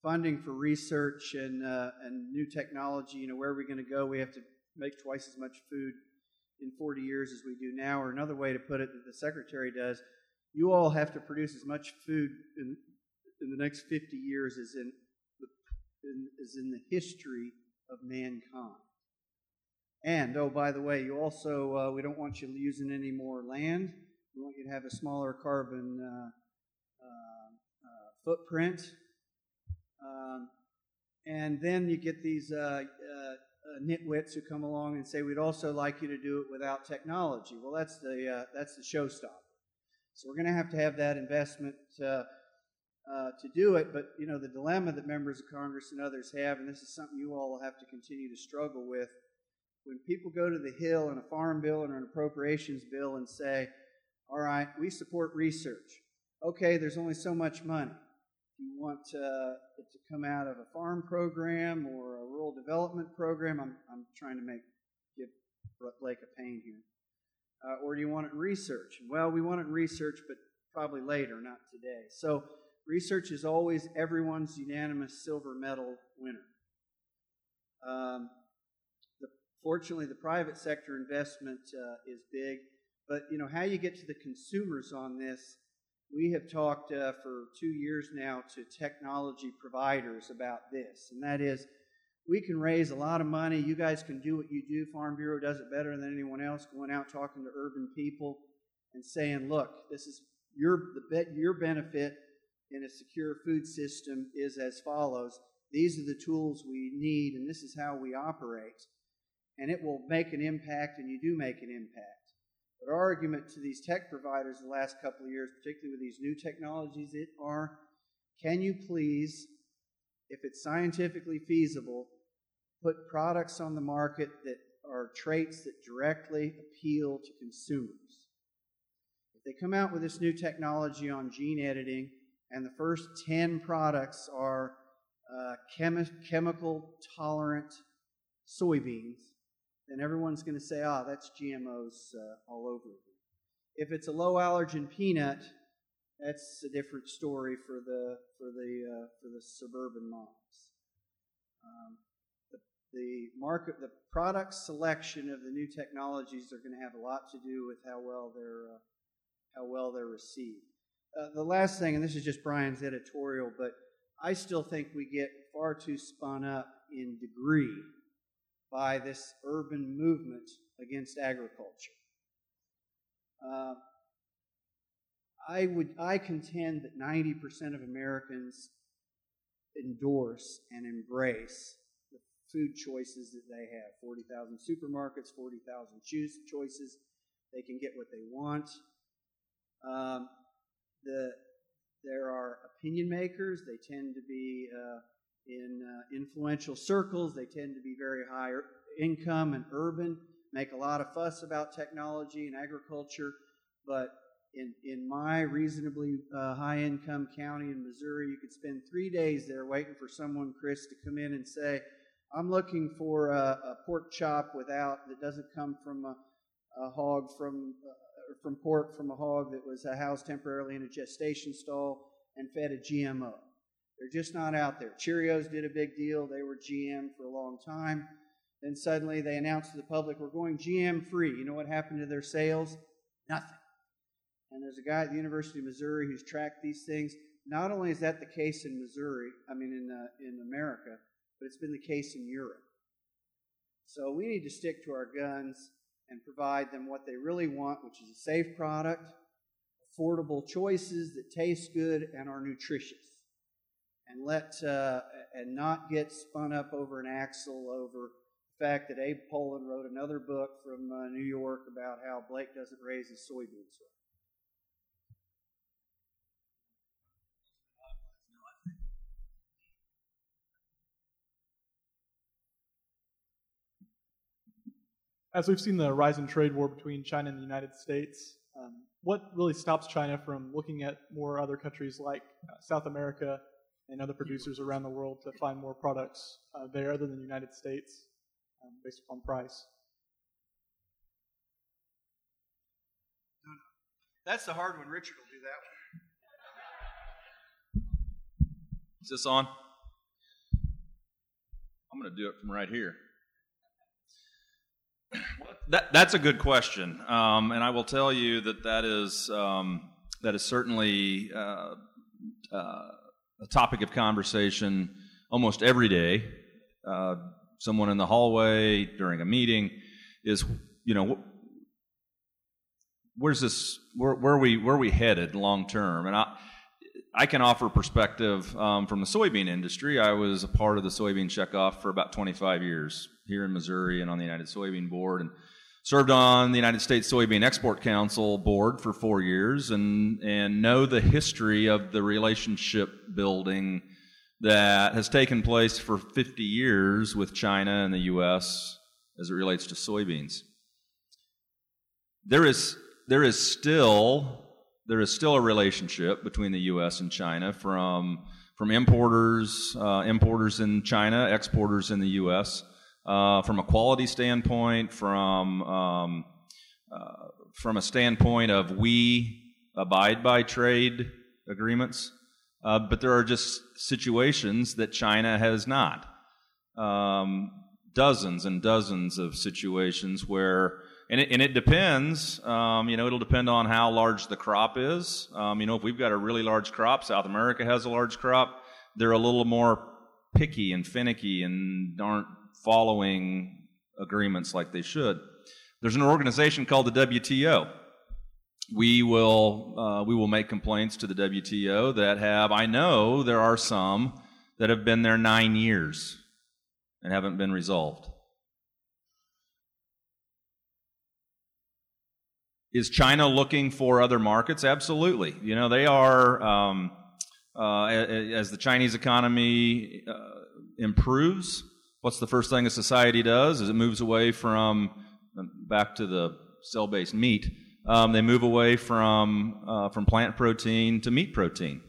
funding for research and, uh, and new technology, you know, where are we going to go? We have to make twice as much food in 40 years as we do now. Or another way to put it that the Secretary does, you all have to produce as much food in, in the next 50 years as in, the, in, the history of mankind. And, oh, by the way, you also, uh, we don't want you using any more land. We want you to have a smaller carbon uh, uh, uh footprint. Um, and then you get these uh, uh, nitwits who come along and say we'd also like you to do it without technology. Well, that's the that's the showstopper. So we're going to have to have that investment uh, to do it. But you know the dilemma that members of Congress and others have, and this is something you all will have to continue to struggle with. When people go to the Hill in a farm bill or an appropriations bill and say, "All right, we support research," okay, there's only so much money If you want uh, it to come out of a farm program or a rural development program, I'm, I'm trying to make give Blake a pain here. Uh, or do you want it in research? Well, we want it in research, but probably later, not today. So research is always everyone's unanimous silver medal winner. Um, the, fortunately, the private sector investment uh, is big, but you know how you get to the consumers on this we have talked uh, for two years now to technology providers about this, and that is we can raise a lot of money. You guys can do what you do. Farm Bureau does it better than anyone else. Going out talking to urban people and saying, "Look, this is your the your benefit in a secure food system is as follows. These are the tools we need, and this is how we operate. And it will make an impact, and you do make an impact. But our argument to these tech providers the last couple of years, particularly with these new technologies, it are can you please, if it's scientifically feasible, put products on the market that are traits that directly appeal to consumers? If they come out with this new technology on gene editing, and the first 10 products are uh, chemi- chemical tolerant soybeans, then everyone's going to say, ah, oh, that's GMOs uh, all over. If it's a low allergen peanut, that's a different story for the for the uh, for the suburban moms. Um, the, the market, the product selection of the new technologies are going to have a lot to do with how well they're uh, how well they're received. Uh, the last thing, and this is just Brian's editorial, but I still think we get far too spun up in degree by this urban movement against agriculture. Uh, I would I contend that 90% of Americans endorse and embrace the food choices that they have. 40,000 supermarkets, 40,000 choices. They can get what they want. Um, the, there are opinion makers. They tend to be uh, in uh, influential circles. They tend to be very high income and urban, make a lot of fuss about technology and agriculture. But in, in my reasonably uh, high income county in Missouri, you could spend three days there waiting for someone, Chris, to come in and say, I'm looking for a, a pork chop without, that doesn't come from a, a hog from uh, from pork from a hog that was uh, housed temporarily in a gestation stall and fed a GMO. They're just not out there. Cheerios did a big deal. They were GM for a long time. Then suddenly they announced to the public, we're going GM free. You know what happened to their sales? Nothing. And there's a guy at the University of Missouri who's tracked these things. Not only is that the case in Missouri, I mean in, uh, in America, but it's been the case in Europe. So we need to stick to our guns and provide them what they really want, which is a safe product, affordable choices that taste good and are nutritious. And let uh, and not get spun up over an axle over the fact that Abe Pollin wrote another book from uh, New York about how Blake doesn't raise his soybeans right. As we've seen the rise in trade war between China and the United States, um, what really stops China from looking at more other countries like uh, South America and other producers around the world to find more products uh, there other than the United States um, based upon price? No, no. That's the hard one. Richard will do that one. Is this on? I'm going to do it from right here. That, that's a good question, um, and I will tell you that that is um, that is certainly uh, uh, a topic of conversation almost every day. Uh, someone in the hallway during a meeting is, you know, where's this? Where, where are we? Where are we headed long term? And I, I can offer perspective um, from the soybean industry. I was a part of the soybean checkoff for about 25 years here in Missouri and on the United Soybean Board, and served on the United States Soybean Export Council board for four years, and and know the history of the relationship building that has taken place for 50 years with China and the U.S. as it relates to soybeans. There is there is still there is still a relationship between the U.S. and China from from importers, uh, importers in China, exporters in the U.S uh, from a quality standpoint, from um, uh, from a standpoint of we abide by trade agreements, uh, but there are just situations that China has not. Um, dozens and dozens of situations where, and it, and it depends. Um, you know, it'll depend on how large the crop is. Um, you know, if we've got a really large crop, South America has a large crop. They're a little more picky and finicky and aren't following agreements like they should. There's an organization called the WTO. We will uh, we will make complaints to the WTO that have I know there are some that have been there nine years and haven't been resolved. Is China looking for other markets? Absolutely. You know, they are, um, uh, as the Chinese economy uh, improves, what's the first thing a society does? Is it moves away from, back to the cell based meat, um, they move away from, uh, from plant protein to meat protein.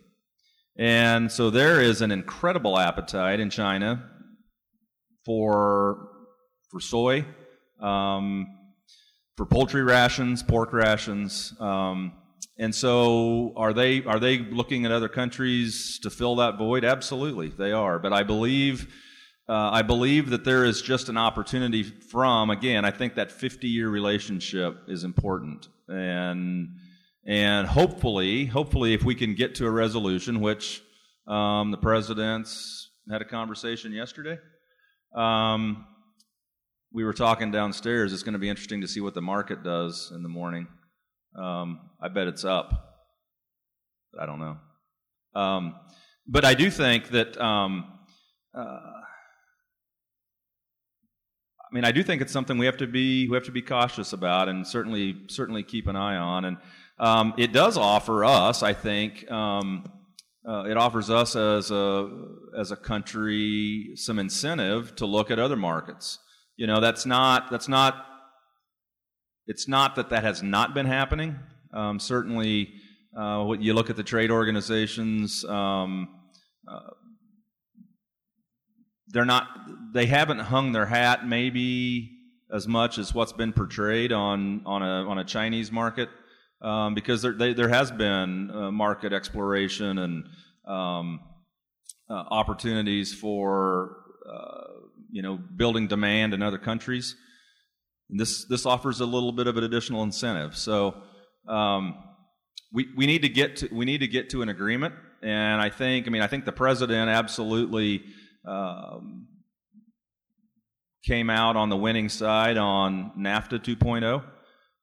And so there is an incredible appetite in China for, for soy. Um, for poultry rations, pork rations. Um, and so, are they are they looking at other countries to fill that void? Absolutely, they are. But I believe uh, I believe that there is just an opportunity from again. I think that 50 year relationship is important, and and hopefully, hopefully, if we can get to a resolution, which um, the presidents had a conversation yesterday. Um, we were talking downstairs. It's going to be interesting to see what the market does in the morning. Um, I bet it's up. I don't know. Um, but I do think that. Um, uh, I mean, I do think it's something we have to be we have to be cautious about, and certainly certainly keep an eye on. And um, it does offer us, I think, um, uh, it offers us as a as a country some incentive to look at other markets. You know, that's not that's not it's not that that has not been happening. Um, certainly, uh, you look at the trade organizations, um, uh, they're not they haven't hung their hat maybe as much as what's been portrayed on on a on a Chinese market um, because there they, there has been uh, market exploration and um, uh, opportunities for uh, you know, building demand in other countries. This this offers a little bit of an additional incentive. So um, we we need to get to we need to get to an agreement. And I think I mean I think the president absolutely um, came out on the winning side on NAFTA 2.0.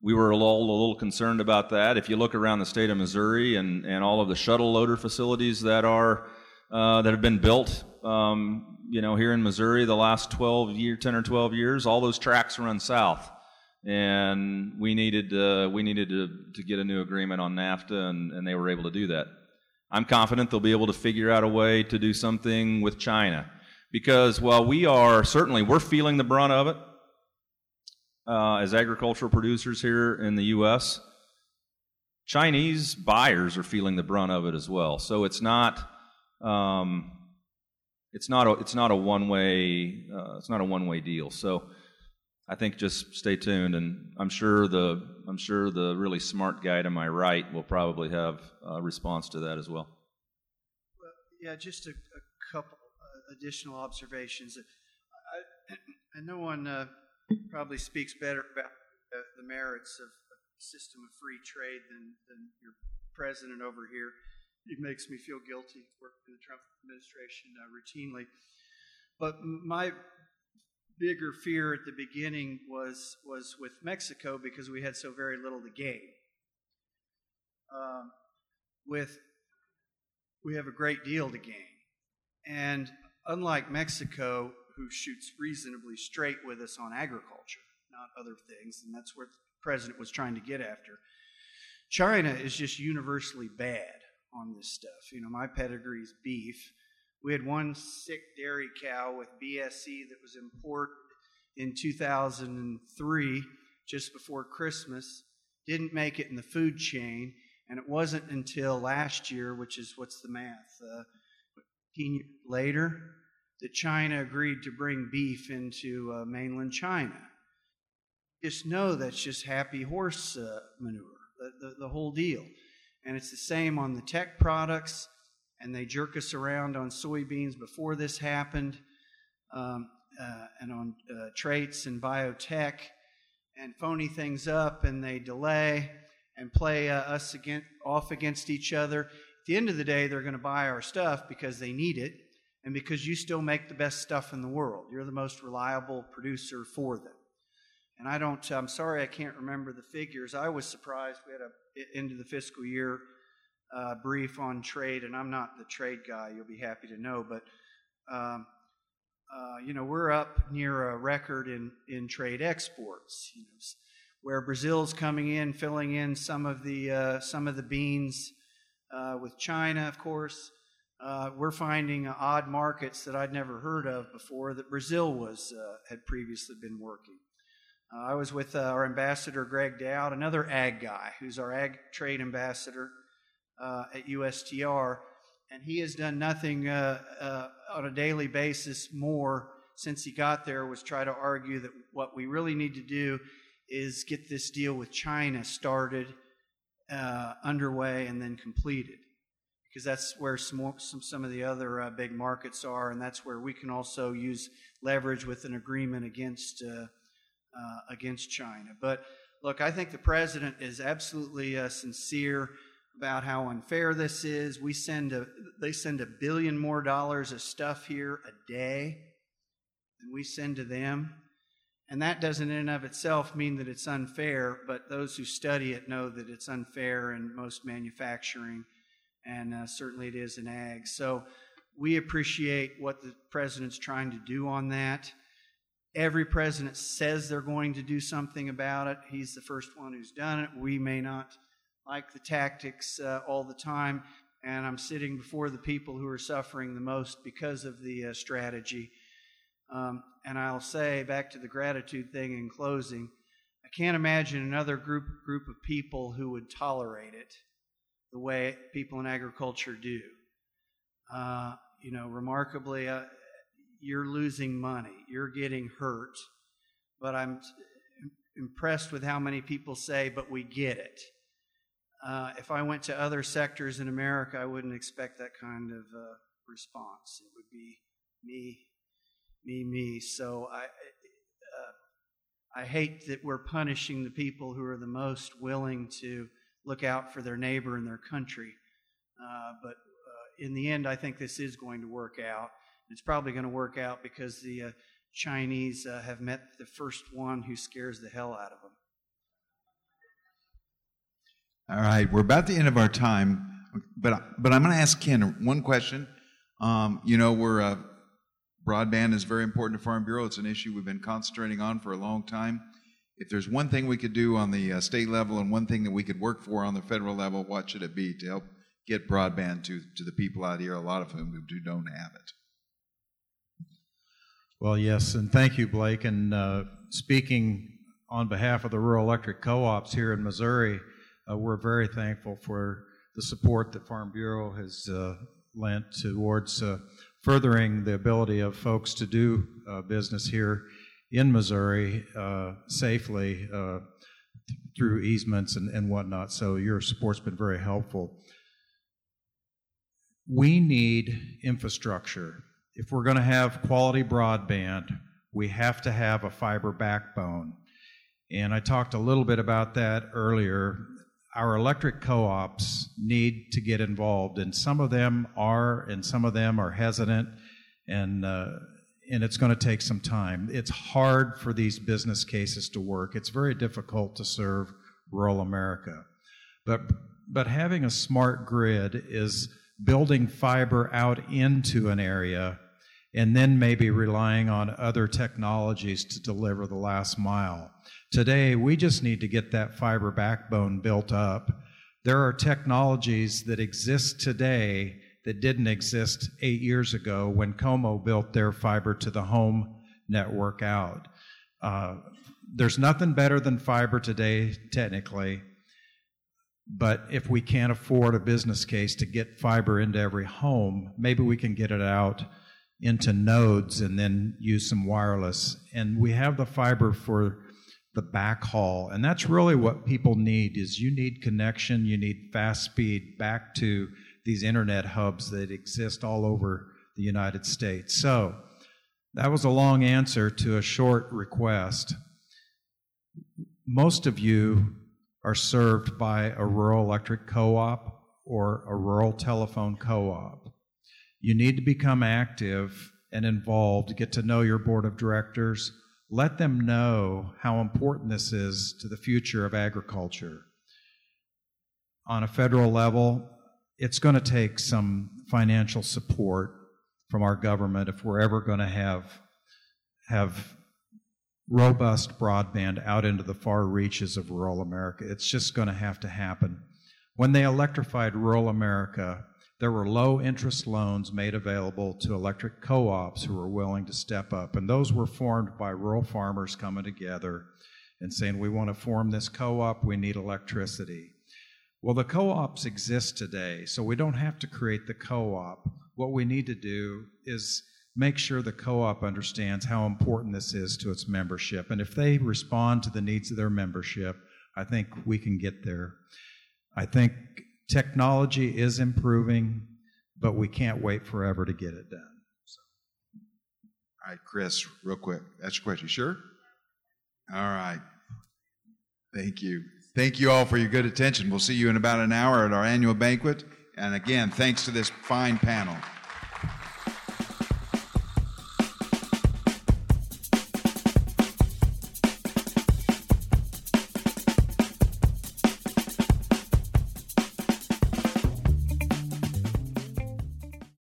We were a little, a little concerned about that. If you look around the state of Missouri and, and all of the shuttle loader facilities that are uh, that have been built, um, you know, here in Missouri, the last 12 year, 10 or 12 years, all those tracks run south. And we needed, uh, we needed to, to get a new agreement on NAFTA, and, and they were able to do that. I'm confident they'll be able to figure out a way to do something with China. Because while we are certainly, we're feeling the brunt of it uh, as agricultural producers here in the U.S., Chinese buyers are feeling the brunt of it as well. So it's not, um, it's not a it's not a one way uh, it's not a one way deal. So I think just stay tuned, and I'm sure the I'm sure the really smart guy to my right will probably have a response to that as well. well yeah, just a, a couple uh, additional observations. I, and no one uh, probably speaks better about the merits of a system of free trade than, than your president over here it makes me feel guilty working in the Trump administration uh, routinely. But my bigger fear at the beginning was was with Mexico because we had so very little to gain. Um, with we have a great deal to gain, and unlike Mexico, who shoots reasonably straight with us on agriculture, not other things, and that's what the president was trying to get after. China is just universally bad on this stuff. You know, my pedigree is beef. We had one sick dairy cow with BSE that was imported in 2003, just before Christmas. Didn't make it in the food chain, and it wasn't until last year, which is what's the math, uh, 15 years later, that China agreed to bring beef into uh, mainland China. Just know that's just happy horse uh, manure, the, the, the whole deal. And it's the same on the tech products, and they jerk us around on soybeans before this happened, um, uh, and on uh, traits and biotech, and phony things up, and they delay and play uh, us against, off against each other. At the end of the day, they're going to buy our stuff because they need it, and because you still make the best stuff in the world. You're the most reliable producer for them. And I don't, I'm sorry I can't remember the figures. I was surprised. We had a end of the fiscal year uh, brief on trade, and I'm not the trade guy, you'll be happy to know, but um, uh, you know, we're up near a record in, in trade exports. You know, where Brazil's coming in, filling in some of the uh, some of the beans uh, with China, of course. Uh, we're finding odd markets that I'd never heard of before that Brazil was uh, had previously been working. Uh, I was with our ambassador Gregg Doud, another ag guy, who's our ag trade ambassador at USTR and he has done nothing uh, uh, on a daily basis more since he got there was try to argue that what we really need to do is get this deal with China started, uh, underway, and then completed. Because that's where some, some, some of the other uh, big markets are, and that's where we can also use leverage with an agreement against, uh, uh, against China. But look, I think the president is absolutely sincere about how unfair this is. We send a, they send a billion more dollars of stuff here a day than we send to them. And that doesn't in and of itself mean that it's unfair, but those who study it know that it's unfair in most manufacturing, and uh, certainly it is in ag. So we appreciate what the president's trying to do on that. Every president says they're going to do something about it. He's the first one who's done it. We may not like the tactics uh, all the time, and I'm sitting before the people who are suffering the most because of the uh, strategy. Um, and I'll say, back to the gratitude thing in closing, I can't imagine another group group of people who would tolerate it the way people in agriculture do. Uh, you know, remarkably, uh, you're losing money, you're getting hurt, but I'm impressed with how many people say, "But we get it." Uh, if I went to other sectors in America, I wouldn't expect that kind of uh, response. It would be me, me, me. So I, uh, I hate that we're punishing the people who are the most willing to look out for their neighbor and their country. Uh, but uh, in the end, I think this is going to work out. It's probably going to work out because the uh, Chinese have met the first one who scares the hell out of them. All right, we're about the end of our time, but but I'm going to ask Ken one question. Um, you know, we're uh, broadband is very important to Farm Bureau. It's an issue we've been concentrating on for a long time. If there's one thing we could do on the uh, state level and one thing that we could work for on the federal level, what should it be to help get broadband to to the people out here, a lot of whom who don't have it? Well, yes, and thank you, Blake. And uh, speaking on behalf of the rural electric co-ops here in Missouri. Uh, we're very thankful for the support that Farm Bureau has uh, lent towards uh, furthering the ability of folks to do uh, business here in Missouri uh, safely uh, through easements and, and whatnot. So your support's been very helpful. We need infrastructure. If we're going to have quality broadband, we have to have a fiber backbone. And I talked a little bit about that earlier our electric co-ops need to get involved, and some of them are, and some of them are hesitant, and uh, and it's going to take some time. It's hard for these business cases to work. It's very difficult to serve rural America, but but having a smart grid is building fiber out into an area and then maybe relying on other technologies to deliver the last mile. Today, we just need to get that fiber backbone built up. There are technologies that exist today that didn't exist eight years ago when Co-Mo built their fiber to the home network out. Uh, there's nothing better than fiber today, technically, but if we can't afford a business case to get fiber into every home, maybe we can get it out into nodes and then use some wireless. And we have the fiber for the backhaul. And that's really what people need is you need connection you need fast speed back to these internet hubs that exist all over the united states. So that was a long answer to a short request. Most of you are served by a rural electric co-op or a rural telephone co-op You need to become active and involved, get to know your board of directors. Let them know how important this is to the future of agriculture. On a federal level, it's going to take some financial support from our government if we're ever going to have have robust broadband out into the far reaches of rural America. It's just going to have to happen. When they electrified rural America, there were low interest loans made available to electric co ops who were willing to step up. And those were formed by rural farmers coming together and saying, We want to form this co op, we need electricity. Well, the co ops exist today, so we don't have to create the co op. What we need to do is make sure the co op understands how important this is to its membership. And if they respond to the needs of their membership, I think we can get there. I think technology is improving, but we can't wait forever to get it done. So. All right, Chris, real quick. That's your question. Sure? All right. Thank you. Thank you all for your good attention. We'll see you in about an hour at our annual banquet. And again, thanks to this fine panel.